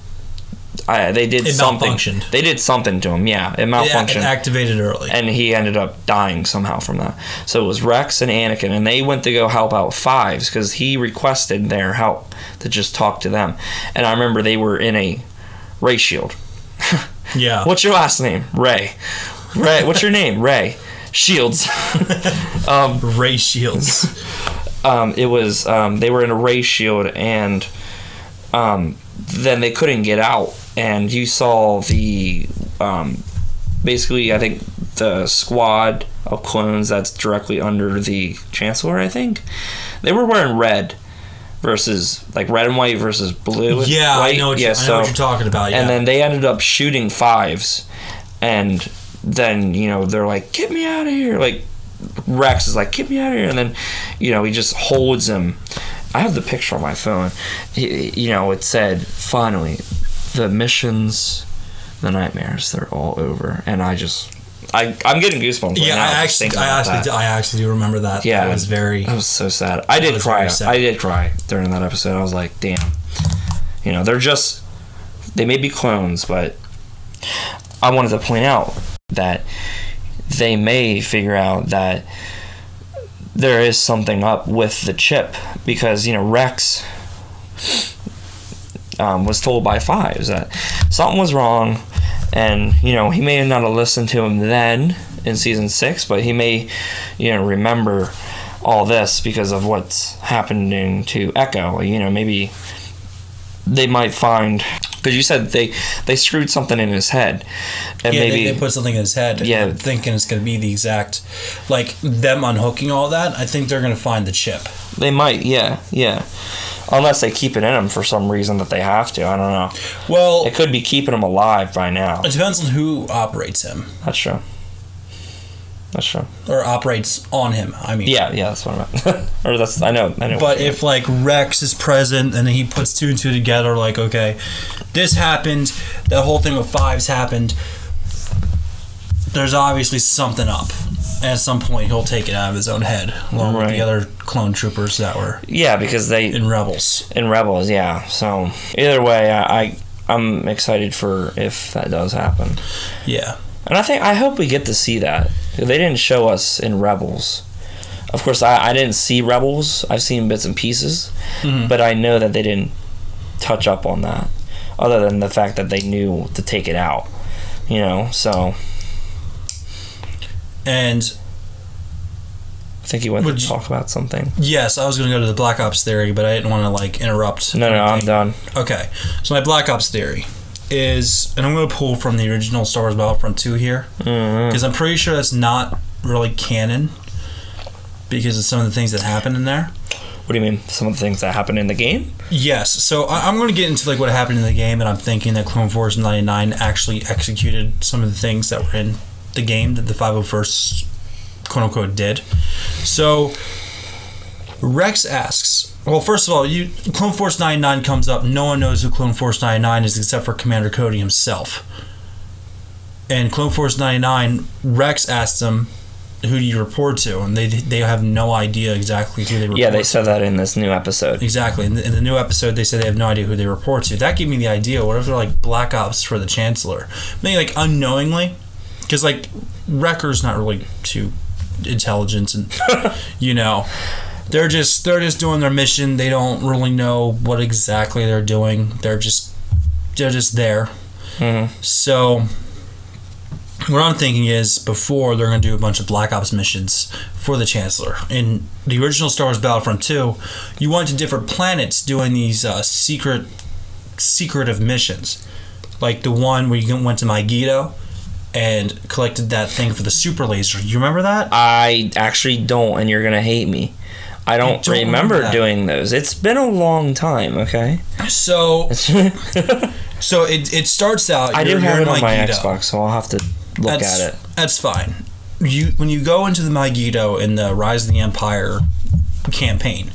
I, they did It something. malfunctioned. They did something to him. Yeah, it it, malfunctioned it activated early. and he ended up dying somehow from that. So it was Rex and Anakin, and they went to go help out Fives because he requested their help to just talk to them. And I remember they were in a ray shield. yeah, What's your last name? Ray. Ray. What's your name? Ray. Shields. um, ray shields. um, it was um, they were in a ray shield and um, then they couldn't get out and you saw the um, basically i think the squad of clones that's directly under the chancellor i think they were wearing red versus like red and white versus blue and yeah, white. I know what, yeah, you, I know what you're talking about. Yeah. and then they ended up shooting fives and then you know they're like get me out of here like rex is like get me out of here and then you know he just holds him i have the picture on my phone He- you know it said finally the missions the nightmares they're all over and i just I, I'm getting goosebumps. right yeah, now I actually, I actually, do, I actually do remember that. Yeah. that was very. That was so sad. I did cry. I did cry during that episode. I was like, damn. You know, they're just they may be clones, but I wanted to point out that they may figure out that there is something up with the chip because you know Rex um, was told by Fives that something was wrong, and you know he may not have listened to him then in season six, but he may you know remember all this because of what's happening to Echo. You know maybe they might find because you said they they screwed something in his head, and yeah, maybe they, they put something in his head. Yeah. Thinking it's going to be the exact, like them unhooking all that. I think they're going to find the chip. They might, yeah, yeah. Unless they keep it in them for some reason that they have to. I don't know. Well, It could be keeping them alive by now. it depends on who operates him That's true. That's true. or operates on him. I mean, Yeah, yeah, that's what I meant. or that's I know, I know. But if like Rex is present and he puts two and two together, like okay, this happened, that whole thing with fives happened. There's obviously something up. At some point, he'll take it out of his own head, along with the other clone troopers that were yeah, because they in Rebels. in Rebels, yeah. So either way, I, I I'm excited for if that does happen, Yeah, and I think I hope we get to see that. They didn't show us in Rebels. Of course, I, I didn't see Rebels. I've seen bits and pieces, Mhm. but I know that they didn't touch up on that, other than the fact that they knew to take it out. You know, so and I think you went Would to you- talk about something. yes, I was going to go to the Black Ops theory, but I didn't want to like interrupt. No, no, I'm anything. done. Okay, so my Black Ops theory is, and I'm going to pull from the original Star Wars Battlefront 2 here. Mm-hmm. because I'm pretty sure that's not really canon because of some of the things that happen in there. What do you mean? Some of the things that happen in the game? Yes, so I, I'm going to get into like what happened in the game, and I'm thinking that Clone Force 99 actually executed some of the things that were in the game that the 501st quote unquote did. So Rex asks, well, first of all, you Clone Force 99 comes up. No one knows who Clone Force 99 is except for Commander Cody himself. And Clone Force 99, Rex asks him, "Who do you report to?" And they they have no idea exactly who they report. To Yeah, they to. said that in this new episode. Exactly. In the, in the new episode, they said they have no idea who they report to. That gave me the idea. What if they're like black ops for the Chancellor? Maybe like unknowingly, because like Wrecker's not really too intelligent, and you know, they're just they're just doing their mission. They don't really know what exactly they're doing. They're just they're just there. hmm So what I'm thinking is before they're going to do a bunch of Black Ops missions for the Chancellor. In the original Star Wars Battlefront 2, you went to different planets doing these uh, secret, secretive missions, like the one where you went to Mygeeto and collected that thing for the super laser. You remember that? I actually don't, and you're gonna hate me. I don't, don't remember, remember doing those. It's been a long time. Okay. So, so it, it starts out. I do have it on my Xbox, so I'll have to look that's, at it. That's fine. You when you go into the Mygeeto in the Rise of the Empire campaign,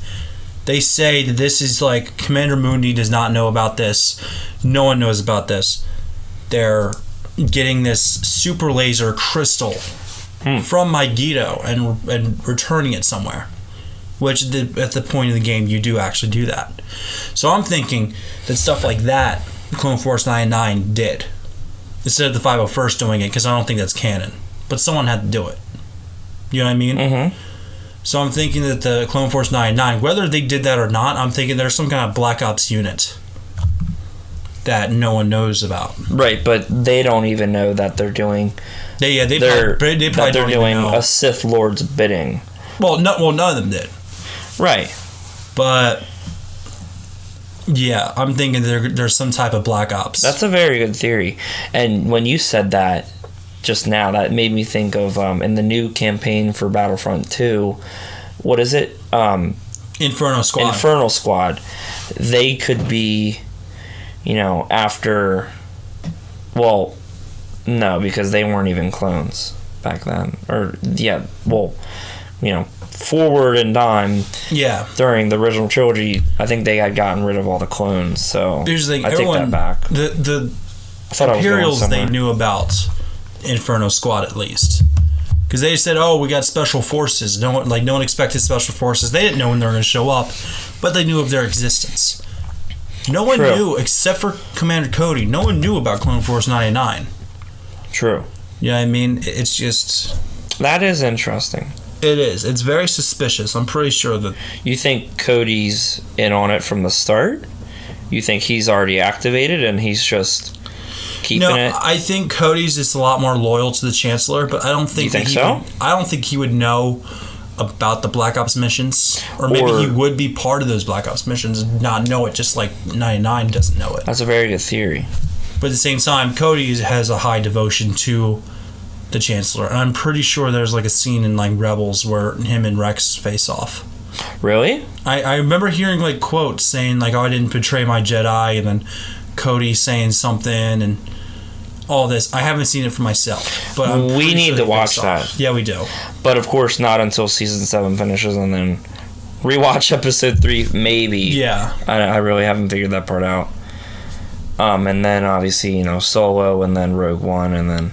they say that this is like Commander Mundi does not know about this. No one knows about this. They're getting this super laser crystal Hmm. from Mygeeto and and returning it somewhere. Which the, at the point of the game you do actually do that. So I'm thinking that stuff like that, Clone Force 99 did instead of the 501st doing it because I don't think that's canon. But someone had to do it. You know what I mean? Mm-hmm. So I'm thinking that the Clone Force 99, whether they did that or not, I'm thinking there's some kind of Black Ops unit that no one knows about. Right, but they don't even know that they're doing. They yeah they They're probably, they probably they're doing a Sith Lord's bidding. well, no, well none of them did. Right. But yeah, I'm thinking there, there's some type of Black Ops. That's a very good theory. And when you said that just now, that made me think of um, in the new campaign for Battlefront 2, what is it? Um, Inferno Squad. Infernal Squad. They could be, you know, after. Well, no, because they weren't even clones back then. Or, yeah, well, you know, forward in time yeah. during the original trilogy, I think they had gotten rid of all the clones. So Here's the thing. I take that back. The the I thought I Imperials they knew about Inferno Squad at least. Because they said, "Oh, we got special forces." No one, like, no one expected special forces. They didn't know when they were going to show up, but they knew of their existence. No one True. knew except for Commander Cody. No one knew about Clone Force ninety nine. True. You know I mean? It's just That is interesting. It is. It's very suspicious. I'm pretty sure that You think Cody's in on it from the start? You think he's already activated and he's just keeping it? no. it? I think Cody's is a lot more loyal to the Chancellor, but I don't think. Think that he so? Would, I don't think he would know about the Black Ops missions, or maybe Or- he would be part of those Black Ops missions and not know it, just like 99 doesn't know it. That's a very good theory. But at the same time, Cody has a high devotion to the Chancellor, and I'm pretty sure there's like a scene in like Rebels where him and Rex face off. Really? I, I remember hearing like quotes saying like, "Oh, I didn't betray my Jedi," and then Cody saying something and all this. I haven't seen it for myself, but I'm We need sure to watch that. Yeah, we do. But of course, not until season seven finishes, and then rewatch episode three. Maybe. Yeah, I, I really haven't figured that part out. Um, and then obviously you know Solo, and then Rogue One, and then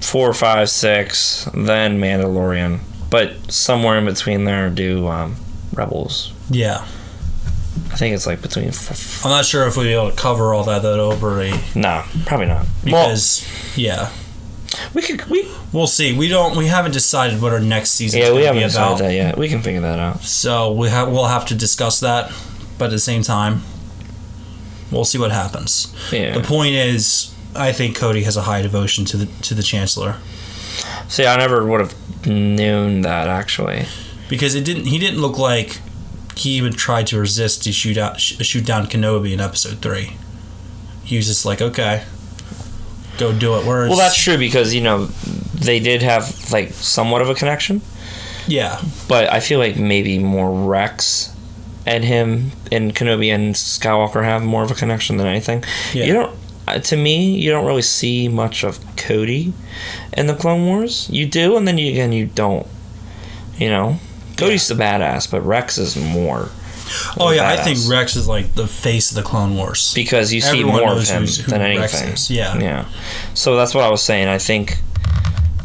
four, five, six, then Mandalorian. But somewhere in between there, do um, Rebels. yeah. I think it's like between. F- I'm not sure if we'll be able to cover all that that over a nah, probably not. because yeah, we could. We we'll see. We don't. We haven't decided what our next season yeah, we haven't be about. decided that yet. We can figure that out. So we have we'll have to discuss that, but at the same time, we'll see what happens. Yeah. The point is, I think Cody has a high devotion to the to the Chancellor See, I never would have known that actually. because it didn't. He didn't look like he even tried to resist to shoot out shoot down Kenobi in Episode Three. He was just like, okay, go do it. Whereas, Well, that's true because you know they did have like somewhat of a connection. yeah, but I feel like maybe more Rex and him and Kenobi and Skywalker have more of a connection than anything. Yeah. You don't. uh, To me, you don't really see much of Cody in the Clone Wars. You do, and then you again you don't. You know, Cody's the badass, but Rex is more. Oh yeah, I think. Rex is like the face of the Clone Wars. because you see Everyone more of him who than anything. yeah. yeah. So that's what I was saying. I think,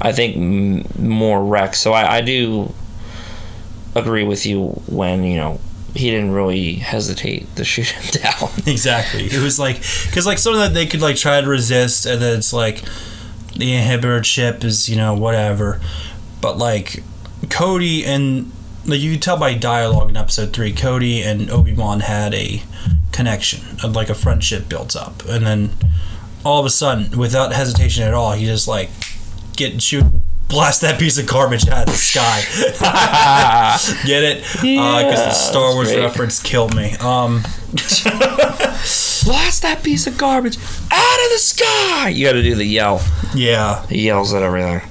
I think m- more Rex. So I, I do agree with you when you know he didn't really hesitate to shoot him down. Exactly. It was like because like something that they could like try to resist, and then it's like the inhibitor chip is you know whatever, but like Cody and like you could tell by dialogue in episode three, Cody and Obi Wan had a connection, and like a friendship builds up, and then all of a sudden, without hesitation at all, he just like get shoot. Blast that piece of garbage out of the sky. Get it? Because the Star Wars great. reference killed me. Um, Blast that piece of garbage out of the sky! You got to do the yell. yeah. He yells at everything.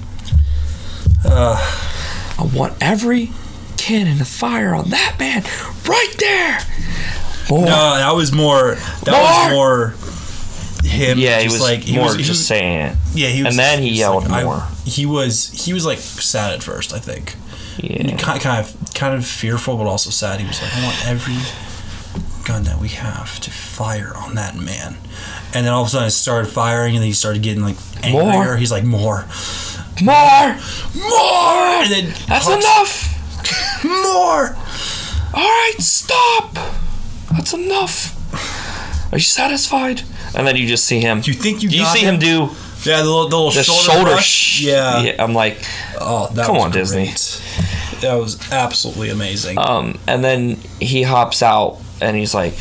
Uh, I want every cannon to fire on that man right there. More. No, that was more. That was more him. yeah, he was like he more was, he just was- saying it. Yeah, he was. and then he was yelled like, I- more. he was. He was like sad at first. I think. Yeah. Kind, kind of, kind of fearful, but also sad. He was like, I want every gun that we have to fire on that man. And then all of a sudden, it started firing, and then he started getting like angrier. More. He's like, more, More! more, and then That's punch- enough! More. Alright, stop! That's enough! Are you satisfied? And then you just see him. You think you Do you see him do Yeah, the little, the little the shoulder, shoulder? brush. sh- yeah. I'm like, Oh, that Come was on, Disney. That was absolutely amazing. um, and then he hops out and he's like,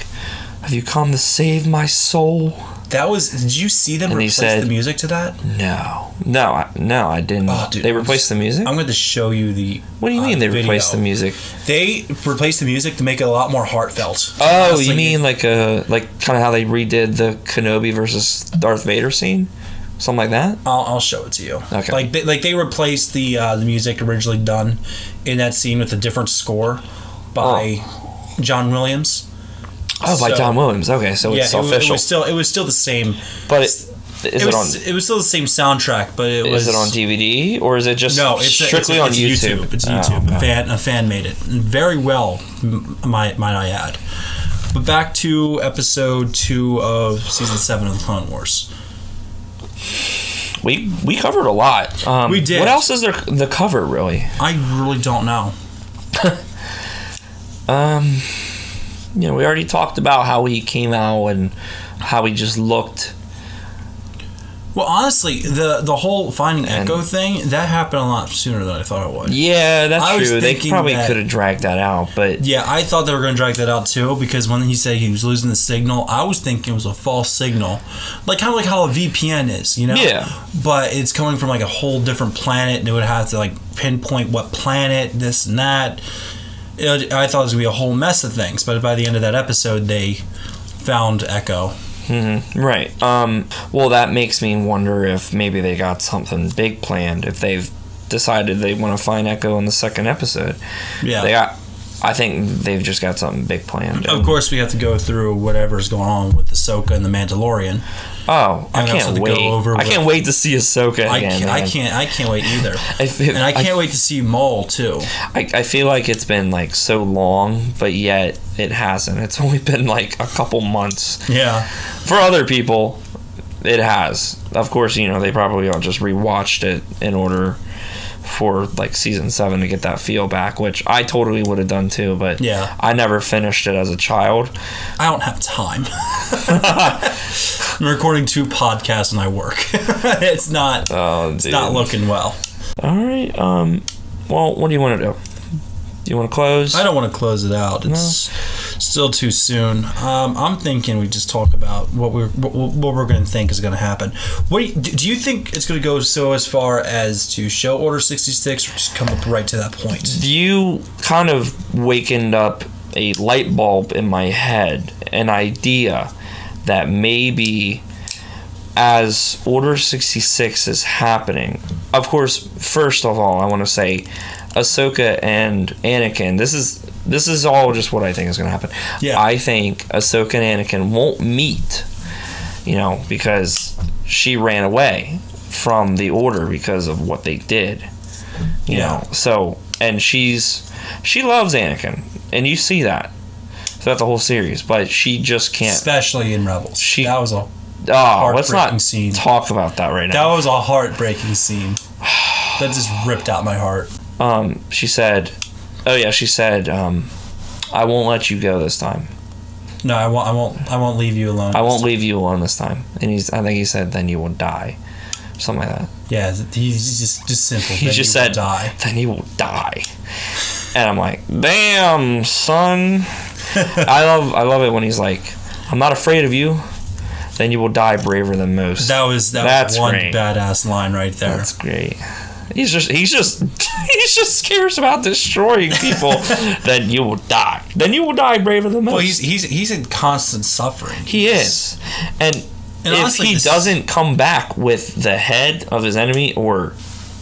Have you come to save my soul? That was. Did you see them And replace said- the music to that? No. No, I, no, I didn't. Oh, dude, they I'm replaced the music? I'm going to show you the. what do you uh, mean they video. replaced the music? They replaced the music to make it a lot more heartfelt. Oh, Honestly, you mean like a like kind of how they redid the Kenobi versus Darth Vader scene, something like that? I'll, I'll show it to you. Okay. Like they, like they replaced the uh, the music originally done in that scene with a different score by John Williams. Oh, by So- John Williams. Okay, so yeah, it's it was, it official. was still it was still the same. but it, is It it, was on? it was still the same soundtrack, but it was Is it on DVD or is it just No, it's strictly it's, on it's YouTube? It's Oh, YouTube. okay. A fan a fan made it very well, might I add. But back to episode two of season seven of the Clone Wars. We we covered a lot. Um, We did. What else is there the cover really? I really don't know. Um, you know, we already talked about how he came out and how he just looked. Well, honestly, the the whole finding And- Echo thing that happened a lot sooner than I thought it would. Yeah, that's I was true. They thinking probably could have dragged that out, but Yeah, I thought they were going to drag that out too because when he said he was losing the signal, I was thinking it was a false signal, like kind of like how a VPN is, you know? Yeah. But it's coming from like a whole different planet, and it would have to like pinpoint what planet, this and that. It, I thought it was going to be a whole mess of things, but by the end of that episode, they found Echo. Right. Um, well, that makes me wonder if maybe they got something big planned. If they've decided they want to find Echo in the second episode, Yeah. they got. I think they've just got something big planned. of course, we have to go through whatever's going on with the Ahsoka and the Mandalorian. Oh, I can't wait! go over I can't wait to see Ahsoka I again. can't, I can't. I can't wait either. If- if- and I can't wait to see Maul too. I, I feel like it's been like so long, but yet it hasn't. It's only been like a couple months. Yeah. For other people, it has. Of course, you know they probably all just rewatched it in order for like season seven to get that feel back, which I totally would have done too. But Yeah. I never finished it as a child. I don't have time. I'm recording two podcasts and I work. it's not. Oh, it's not looking well. All right. Um. Well, what do you want to do? Do you want to close? I don't want to close it out. It's still too soon. Um, I'm thinking we just talk about what we're what, what we're going to think is going to happen. What do you, do you think it's going to go so as far as to show Order 66 or just come up right to that point? you kind of wakened up a light bulb in my head, an idea that maybe as Order 66 is happening, of course, first of all, I want to say Ahsoka and Anakin, this is this is all just what I think is going to happen. Yeah. I think Ahsoka and Anakin won't meet, you know, because she ran away from the Order because of what they did you Yeah. know so and she's she loves anakin and you see that throughout the whole series but she just can't Especially in Rebels. She- that was a oh let's heartbreaking not scene. talk about that right now. that was a heartbreaking scene. That just ripped out my heart. um she said oh yeah she said um i won't let you go this time No, I won't. I won't. I won't leave you alone. i won't leave you alone this time and he's i think he said then you will die something like that Yeah, he's just just simple. he Then just said die. then you will die and i'm like damn son i love i love it when he's like i'm not afraid of you then you will die braver than most That was that That's was one great. badass line right there. that's great he's just he's just he's just scares about destroying people then you will die then you will die braver than most well, he's he's he's in constant suffering. he is and, And if honestly, he doesn't come back with the head of his enemy or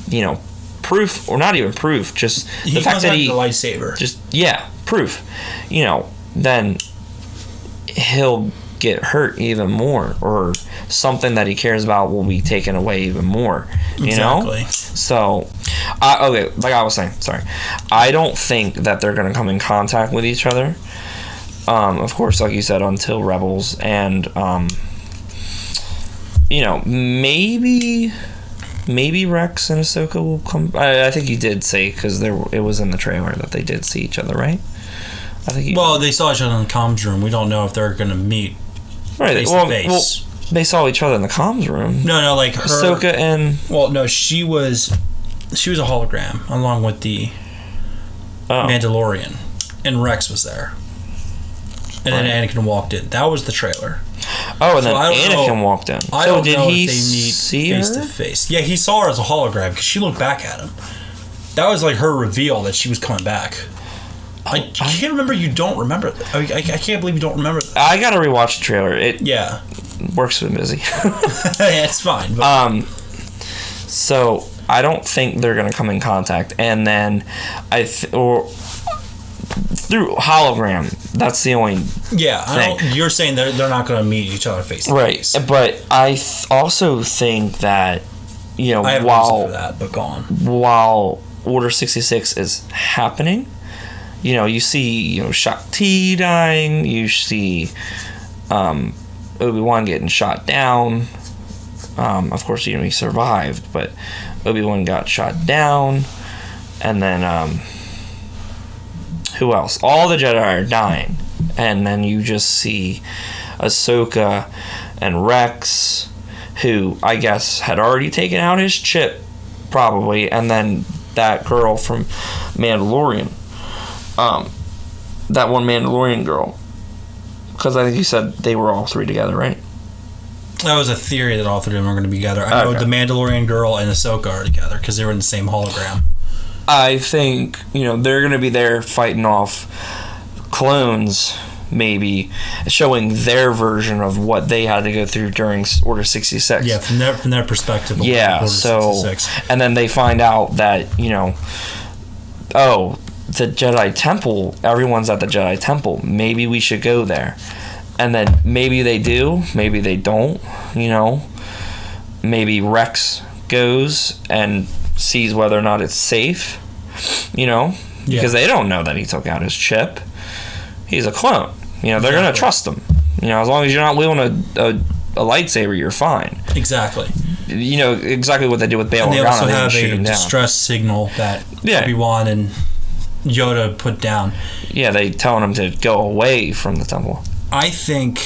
you know proof or not even proof just He the fact that he the lightsaber. just yeah proof you know then he'll get hurt even more or something that he cares about will be taken away even more you know? So I, okay like i was saying sorry. I don't think that they're going to come in contact with each other. Um, of course like you said until rebels and um, you know maybe maybe rex and ahsoka will come i, I think you did say because there it was in the trailer that they did see each other right? I think Well, they saw each other in the comms room. We don't know if they're going to meet right face well, to face. well, they saw each other in the comms room no, no, like her. ahsoka and Well, no, she was she was a hologram along with the oh, Mandalorian, and Rex was there. And then Right. Anakin walked in. That was the trailer. oh and so then anakin know- walked in I so did he if they meet see face her to face. Yeah, he saw her as a hologram because she looked back at him. That was like her reveal that she was coming back. I, I can't remember. You don't remember. I, I, I can't believe you don't remember. That. i gotta rewatch the trailer it Yeah, works with busy yeah, it's fine. But Um, so I don't think they're gonna come in contact, and then I th- or through hologram. That's the only yeah, I don't, thing. you're saying they're, they're not going to meet each other face to face. right. face. But I th- also think that you know I have a reason while that, but go on. while Order sixty six is happening, you know you see you know Shaak Ti dying, you see um, Obi Wan getting shot down. Um, of course, you know he survived, but Obi Wan got shot down, and then um, who else? All the Jedi are dying, and then you just see Ahsoka and Rex who I guess had already taken out his chip, probably, and then that girl from Mandalorian, um, that one Mandalorian girl, because I think you said they were all three together, right? That was a theory that all three of them are going to be together. I know Okay. the Mandalorian girl and Ahsoka are together because they were in the same hologram. I think you know they're going to be there fighting off clones, maybe showing their version of what they had to go through during Order sixty six. Yeah, from their from their perspective. of Yeah, Order so 66. and then they find out that you know, oh, the Jedi Temple. Everyone's at the Jedi Temple. Maybe we should go there, and then maybe they do, maybe they don't. You know, maybe Rex goes and sees whether or not it's safe. You know, Yeah. because they don't know that he took out his chip. He's a clone. You know, they're gonna trust him. You know, as long as you're not wielding a, a, a lightsaber, you're fine exactly. you know exactly what they did with Bail And they Organa. also They have a distress signal that Yeah. Obi Wan and Yoda put down. Yeah, they telling him to go away from the temple. I think,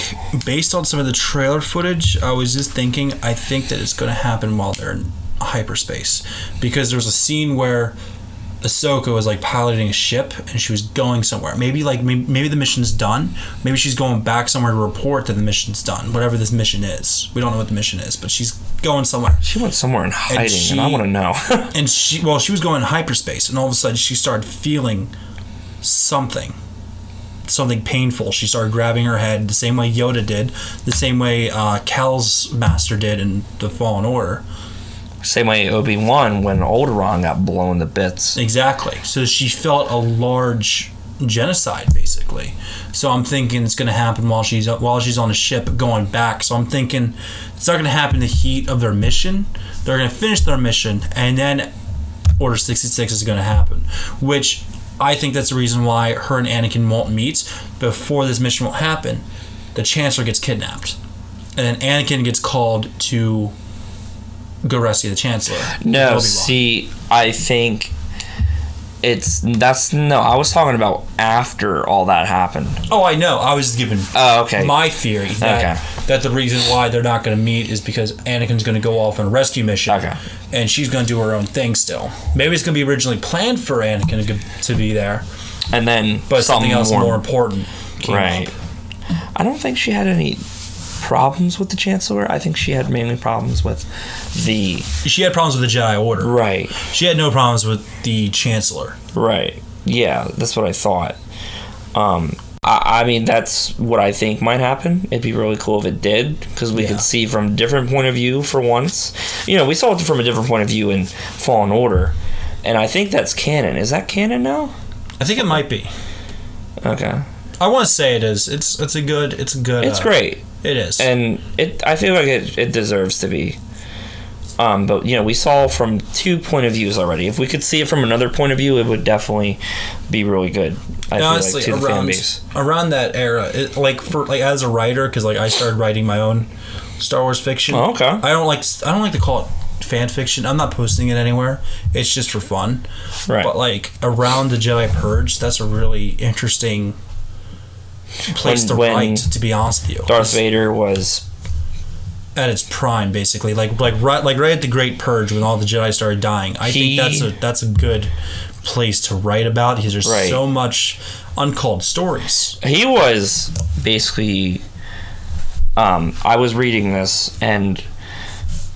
based on some of the trailer footage, I was just thinking, I think that it's going to happen while they're in hyperspace. Because there's a scene where Ahsoka was like piloting a ship and she was going somewhere. Maybe like maybe, maybe the mission's done. Maybe she's going back somewhere to report that the mission's done. Whatever this mission is, we don't know what the mission is, but she's going somewhere. She went somewhere in hiding, and, she- I want to know. And she, well, she was going in hyperspace, and all of a sudden she started feeling something, something painful. She started grabbing her head the same way Yoda did, the same way uh, Cal's master did in the Fallen Order. Same way Obi Wan when Alderaan got blown to bits. Exactly. So she felt a large genocide, basically. So I'm thinking it's going to happen while she's while she's on a ship going back. So I'm thinking it's not going to happen in the heat of their mission. They're going to finish their mission, and then Order 66 is going to happen, which I think that's the reason why her and Anakin won't meet before this mission will happen. The Chancellor gets kidnapped, and then Anakin gets called to go rescue the Chancellor. No, see, I think it's that's no. I was talking about after all that happened. Oh, I know. I was given Oh, okay. my theory that, Okay. that the reason why they're not going to meet is because Anakin's going to go off on a rescue mission, Okay. and she's going to do her own thing still. Maybe it's going to be originally planned for Anakin to, to be there, and then but something else more, more important came right. up. I don't think she had any problems with the Chancellor. I think she had mainly problems with the She had problems with the Jedi Order. right. She had no problems with the Chancellor. Right. Yeah, that's what I thought. Um, I, I mean, that's what I think might happen. It'd be really cool if it did, because we Yeah. could see from a different point of view for once. You know, we saw it from a different point of view in Fallen Order, and I think that's canon. Is that canon now? I think it might be. Okay, I want to say it is. It's it's a good. It's a good. it's uh, great, It is. and it. I feel like it, it deserves to be. Um, but you know, we saw from two point of views already. If we could see it from another point of view, it would definitely be really good. I honestly feel like to the fan around around that era it, like for like as a writer because like i started writing my own star wars fiction Oh, okay. i don't like i don't like to call it fan fiction i'm not posting it anywhere it's just for fun Right. but like around the jedi purge that's a really interesting place to when write to be honest with you. Darth Vader was at its prime basically. Like like right like right at the great purge when all the jedi started dying. I He- think that's a that's a good place to write about because there's Right. so much uncalled stories. He was basically um, i was reading this and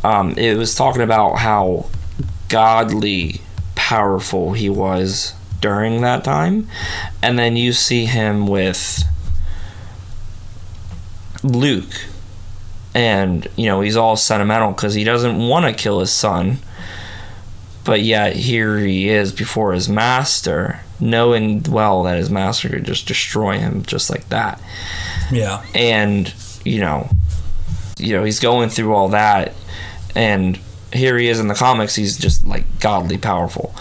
um, it was talking about how godly powerful he was during that time. And then you see him with luke. And you know he's all sentimental because he doesn't want to kill his son. But yet here he is before his master knowing well that his master could just destroy him just like that. Yeah. And you know you know he's going through all that and here he is in the comics he's just like godly powerful.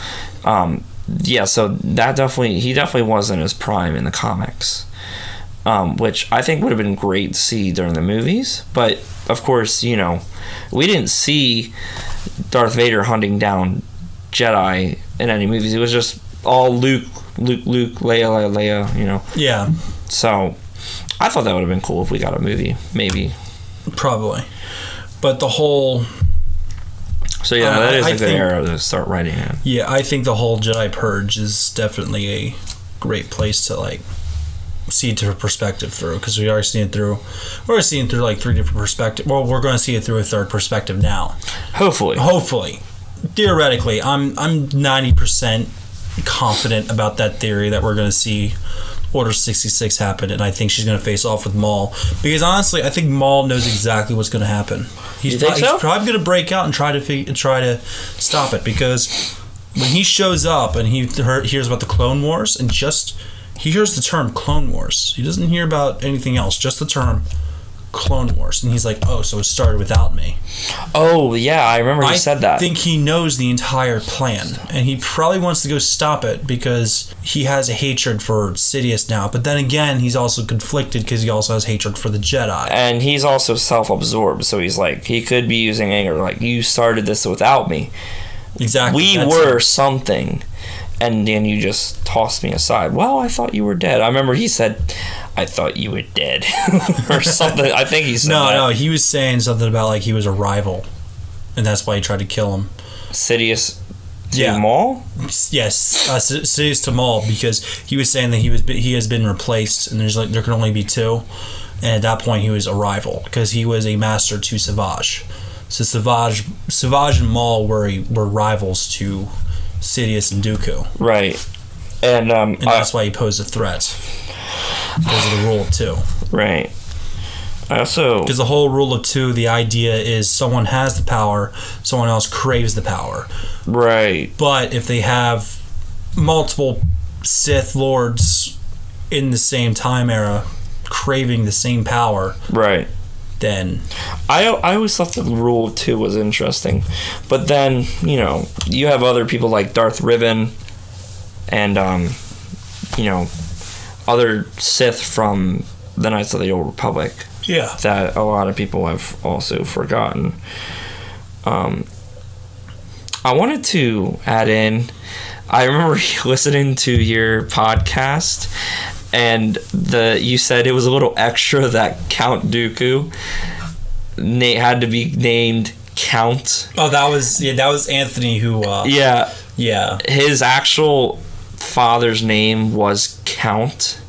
Um yeah so that definitely he definitely wasn't his prime in the comics um, which I think would have been great to see during the movies. But of course, you know, we didn't see Darth Vader hunting down Jedi in any movies. It was just all Luke, Luke, Luke, Leia, Leia, Leia. You know, yeah so I thought that would have been cool if we got a movie, maybe. Probably. but the whole So yeah, Uh, that is I a good think- era to start writing in. yeah, I think the whole Jedi purge is definitely a great place to like see through perspective through because we are seeing through we're seeing through like three different perspectives. Well, we're going to see it through a third perspective now. Hopefully. Hopefully, theoretically, I'm I'm ninety percent confident about that theory that we're going to see Order sixty six happen, and I think she's going to face off with Maul because honestly, I think Maul knows exactly what's going to happen. He's, You think prob- so? he's probably going to break out and try to fig- try to stop it because when he shows up and he hear- hears about the Clone Wars and just he hears the term Clone Wars, he doesn't hear about anything else, just the term Clone Wars, and he's like, "Oh, so it started without me." Oh yeah, I remember he I said that. I think he knows the entire plan, and he probably wants to go stop it because he has a hatred for Sidious now. But then again, he's also conflicted because he also has hatred for the Jedi. and he's also self-absorbed, so he's like he could be using anger, like you started this without me. Exactly. we were it. something and then you just tossed me aside well i thought you were dead i remember he said i thought you were dead or something i think he said No, that. no, he was saying something about like he was a rival, and that's why he tried to kill him. sidious to Yeah. Maul? Yes, uh, Sidious to Maul because he was saying that he was he has been replaced, and there's like there can only be two, and at that point he was a rival because he was a master to Savage. So Savage, Savage and Maul were were rivals to Sidious and Dooku, right. And um and I- that's why he posed a threat. Because of the rule of two. right. I also Because the whole rule of two, the idea is someone has the power, someone else craves the power. right. But if they have multiple Sith lords in the same time era craving the same power, right then I, I always thought the rule of two was interesting but then you know you have other people like darth Revan and um you know other sith from the knights of the old republic yeah, that a lot of people have also forgotten. Um, I wanted to add in. I remember listening to your podcast, and the you said it was a little extra that Count Dooku na- had to be named Count. Oh, that was yeah, that was Anthony who. Uh, Yeah, yeah, his actual father's name was Count,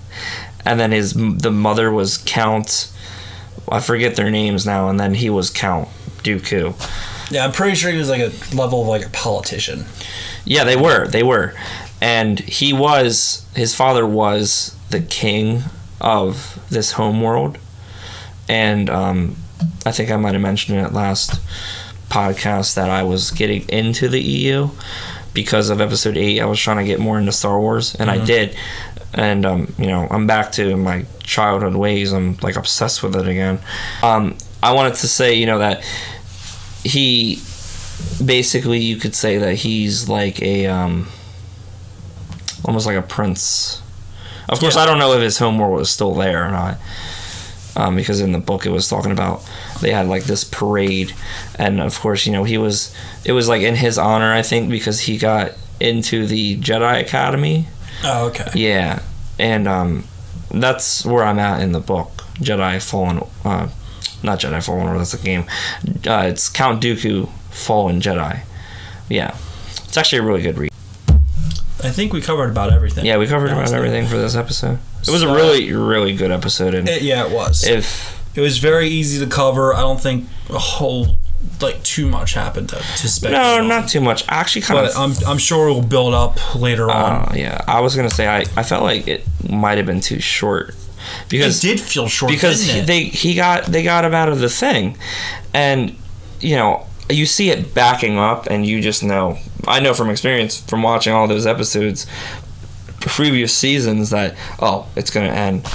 and then his the mother was Count. I forget their names now, and then he was Count Dooku. Yeah. I'm pretty sure he was like a level of like a politician. Yeah, they were, they were, and he was his father was the king of this homeworld, and um, I think I might have mentioned it last podcast that I was getting into the EU because of episode eight. I was trying to get more into Star Wars, and I did. And um, you know, I'm back to my childhood ways. I'm like obsessed with it again. Um, I wanted to say, you know, that he basically you could say that he's like a um, almost like a prince. Of course, I don't know if his homeworld was still there or not, um, because in the book it was talking about they had like this parade, and of course, you know, he was it was like in his honor, I think, because he got into the Jedi Academy. Oh, okay. Yeah, and um, that's where I'm at in the book, Jedi Fallen. Uh, not Jedi Fallen Order. That's a game. Uh, it's Count Dooku Fallen Jedi. Yeah, it's actually a really good read. I think we covered about everything. Yeah, we covered about everything for this episode. It was So- a really, really good episode, and It- yeah, it was. if It was very easy to cover. I don't think a whole like too much happened to, to speculate. no, on. not too much. I actually kind But of. I'm I'm sure it will build up later on. Uh, yeah, I was gonna say I, I felt like it might have been too short It because did feel short because he, it? they he got they got him out of the thing, and you know you see it backing up, and you just know. I know from experience from watching all those episodes, previous seasons that oh it's gonna end,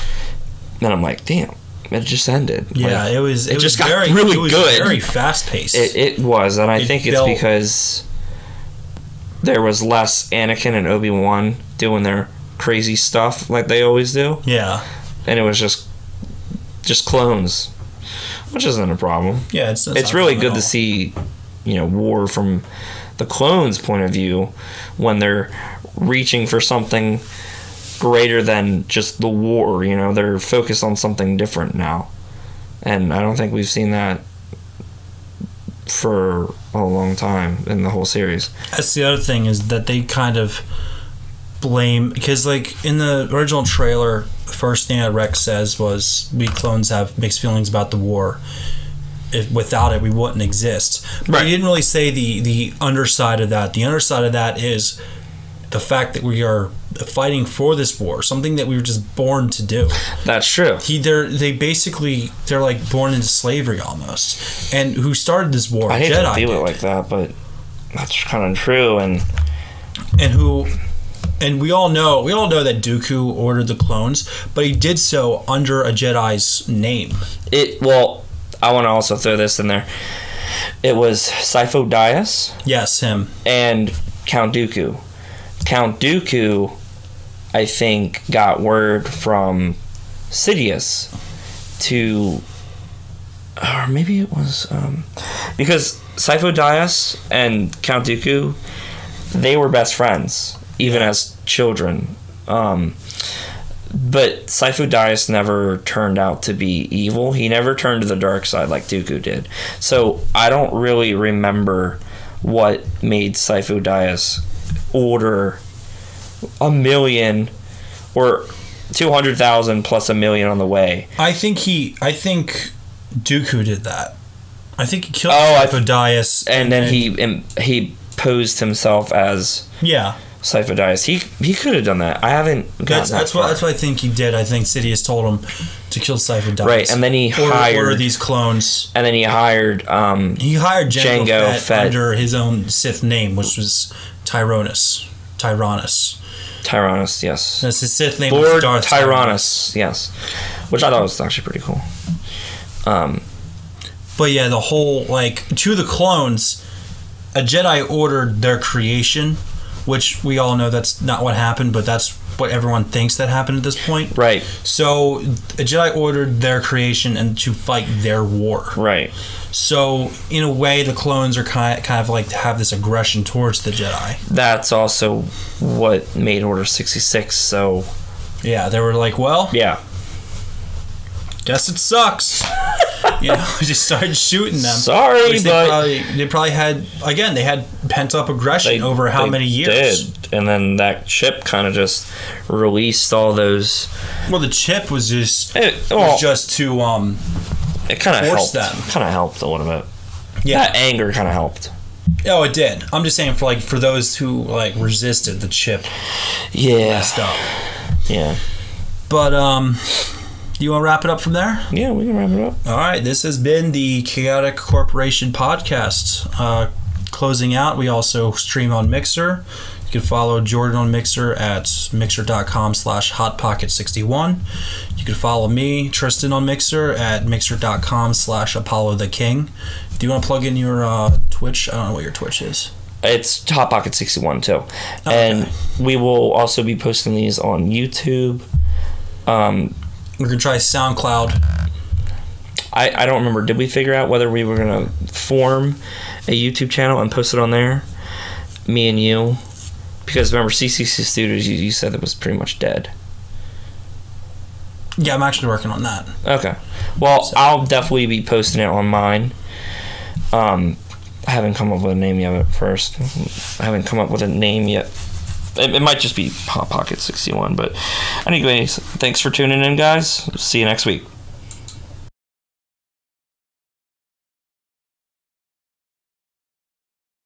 and I'm like damn it just ended. yeah, Like, it was. It, it was just got very, really it was good. Very fast paced. It, it was, and I It think it's because there was less Anakin and Obi Wan doing their crazy stuff like they always do, yeah, and it was just just clones, which isn't a problem. yeah. It's It's really good to see, you know, war from the clones' point of view when they're reaching for something greater than just the war. You know, they're focused on something different now, and I don't think we've seen that for a long time in the whole series. That's the other thing is that they kind of blame because like in the original trailer, first thing that Rex says was we clones have mixed feelings about the war. If without it, we wouldn't exist. But Right. he didn't really say the the underside of that. The underside of that is the fact that we are fighting for this war, something that we were just born to do. That's true. He they're they basically they're like born into slavery almost. And who started this war? I hate Jedi to feel it like that, but that's kind of true. And and who and we all know we all know that Dooku ordered the clones, but he did so under a Jedi's name. it well, I want to also throw this in there. It was Sifo Dyas Yes, him. and Count Dooku. Count Dooku, I think, got word from Sidious to, or maybe it was um, because Sifo Dyas and Count Dooku, they were best friends even as children. Um, but Sifo Dyas never turned out to be evil. He never turned to the dark side like Dooku did. So I don't really remember what made Sifo Dyas order a million or 200,000 plus a million on the way. I think he I think Dooku did that. I think he killed Oh, I- Sifo Dyas And then he im- he posed himself as Yeah. Sifo Dyas. He he could have done that. I haven't That's that that's what that's what I think he did. I think Sidious told him to kill Sifo Dyas. Right, and then he or, hired- order these clones. and then he hired um He hired Jango, Jango Fett, Fett. under his own Sith name, which was Tyrannus. Tyrannus. Tyrannus, yes. That's his Sith name. Lord Darth Tyrannus, yes. Which I thought was actually pretty cool. Um, But yeah, the whole like to the clones, a Jedi ordered their creation, which we all know that's not what happened, but that's what everyone thinks that happened at this point. right, So a Jedi ordered their creation and to fight their war. right. So in a way, the clones are kind kind of like to have this aggression towards the Jedi. That's also what made Order 66 so, Yeah, they were like, well, yeah. Guess it sucks. you know, just started shooting them. Sorry, Which they but probably they probably had again they had pent up aggression they- over how many years. Did. And then that chip kind of just released all those. Well, the chip was just It, was just to um it kind of helped. them. Kind of helped a little bit. yeah That anger kind of helped. oh it did. I'm just saying for like for those who like resisted the chip Yeah. stuff. Yeah. But um, you want to wrap it up from there? Yeah, we can wrap it up. All right, this has been the Chaotic Corporation podcast. Uh, closing out, we also stream on Mixer. You can follow Jordan on Mixer at mixer.com slash hotpocket61. You can follow me, Tristan, on Mixer at mixer.com slash Apollo the King. Do you want to plug in your uh, Twitch? I don't know what your Twitch is. It's Hot Pocket 61 too. Okay. And we will also be posting these on YouTube. Um, We're going to try SoundCloud. I, I don't remember. Did we figure out whether we were going to form a YouTube channel and post it on there? Me and you? Because remember, CCC Studios, you, you said it was pretty much dead. Yeah, I'm actually working on that. Okay. Well, I'll definitely be posting it on mine. Um, I haven't come up with a name yet at first. I haven't come up with a name yet. It, it might just be Hot Pocket 61. But, anyways, thanks for tuning in, guys. See you next week.